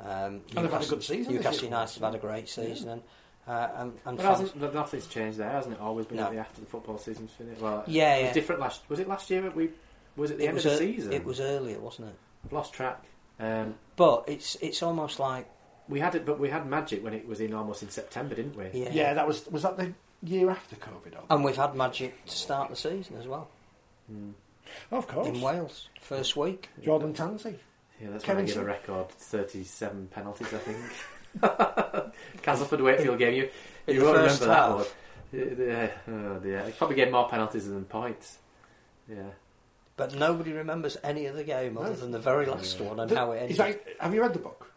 Um, And they've had a good season this Newcastle year. United have had a great season, and uh, and, and But fans- hasn't, but nothing's changed there, hasn't it? Always been No. like the after the football season's finished. Well, Yeah, it was yeah. different last. Was it last year? that We was it the it end of the ear- season? It was earlier, wasn't it? I've lost track. Um, But it's it's almost like we had it, but we had Magic when it was in almost in September, didn't we? yeah. Yeah, that was was that the year after COVID. Or? And we've had magic to start the season as well of course, in Wales first week. Jordan Tansey. Yeah, that's Kevin when I give a record thirty-seven penalties, I think. Castleford Wakefield game. You you won't first remember that one. Yeah, oh dear. He probably gave more penalties than points. Yeah. But nobody remembers any of the game other than the very last one and Th- how it ended. Is that, have you read the book?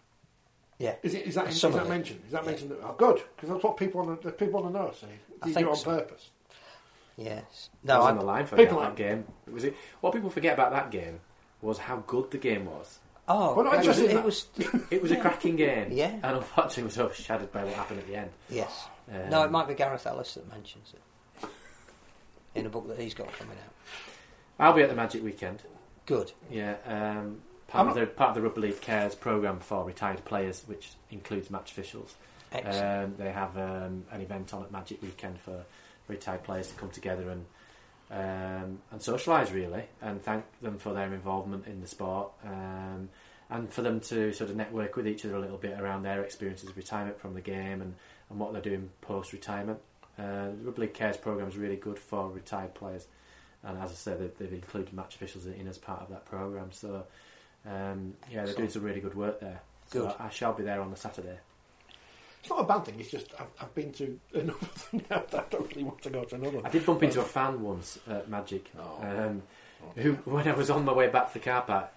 yeah. Is, it, is that, is Some that it. mentioned? Is that mentioned? Oh, good, because that's what people want to, people want to know. So I you do think it on so. purpose. Yes. I No, was I, on the line for people that like- game. Was it? What people forget about that game was how good the game was. Oh, We're not it was, interested in it that. was. It was a cracking game. Yeah. And unfortunately, it was overshadowed by what happened at the end. Yes. Um, no, it might be Gareth Ellis that mentions it in a book that he's got coming out. I'll be at the Magic Weekend. Good. Yeah. Um, part of the part of the Rugby League Cares program for retired players, which includes match officials. Excellent. Um, they have um, an event on at Magic Weekend for retired players to come together and um, and socialise really, and thank them for their involvement in the sport, um, and for them to sort of network with each other a little bit around their experiences of retirement from the game and, and what they're doing post retirement. Uh, the Rugby League Cares program is really good for retired players, and as I said, they've, they've included match officials in as part of that program. So um, yeah, they're doing some really good work there. So Good. I shall be there on the Saturday. It's not a bad thing. It's just I've, I've been to enough of them now that I don't really want to go to another. one. I did bump into a fan once at Magic, Oh. um, who, when I was on my way back to the car park,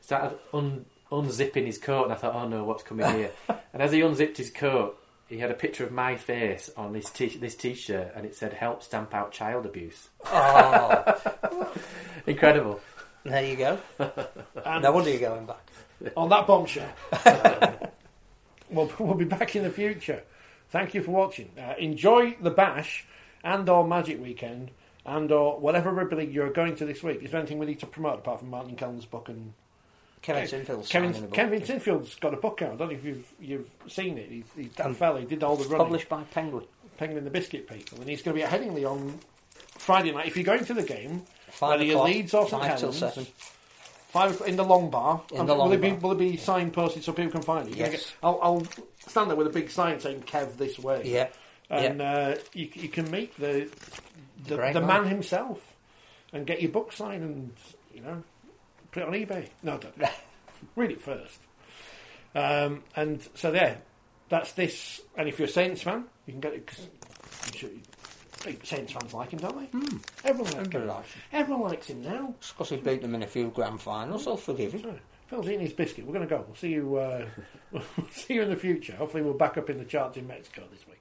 started un- unzipping his coat, and I thought, "Oh no, what's coming here?" and as he unzipped his coat, he had a picture of my face on this t- this t-shirt, and it said, "Help stamp out child abuse." Oh, Incredible. there you go. no wonder you're going back. on that bombshell. We'll, we'll be back in the future. Thank you for watching. Uh, enjoy the bash and or Magic Weekend and or whatever rugby league you're going to this week. Is there anything we need to promote apart from Martin Kellen's book and Kevin Sinfield's Kevin, book. Kevin Sinfield's got a book out. I don't know if you've you've seen it. He's, he's that Um, fella. He did all the running. Published by Penguin. Penguin and the Biscuit People, and he's going to be at Headingley on Friday night. If you're going to the game, Five whether you're Leeds or St five Helens, seven. Five in the long bar. In Um, the will long it be bar. will it be signposted so people can find it? Yes. get- I'll, I'll stand there with a big sign saying "Kev this way." Yeah. and Uh, you, you can meet the the, Great the man. man himself and get your book signed and you know put it on eBay. No, don't. read it first. Um, and so there, that's this. And if you're a Saints fan, you can get it. Cause I'm sure you- Saints fans like him, don't they? Everyone likes him. him. Everyone likes him now. Because he beat them in a few grand finals, I'll forgive him. Phil's eating his biscuit. We're going to go. We'll see you. Uh, we'll see you in the future. Hopefully, we'll back up in the charts in Mexico this week.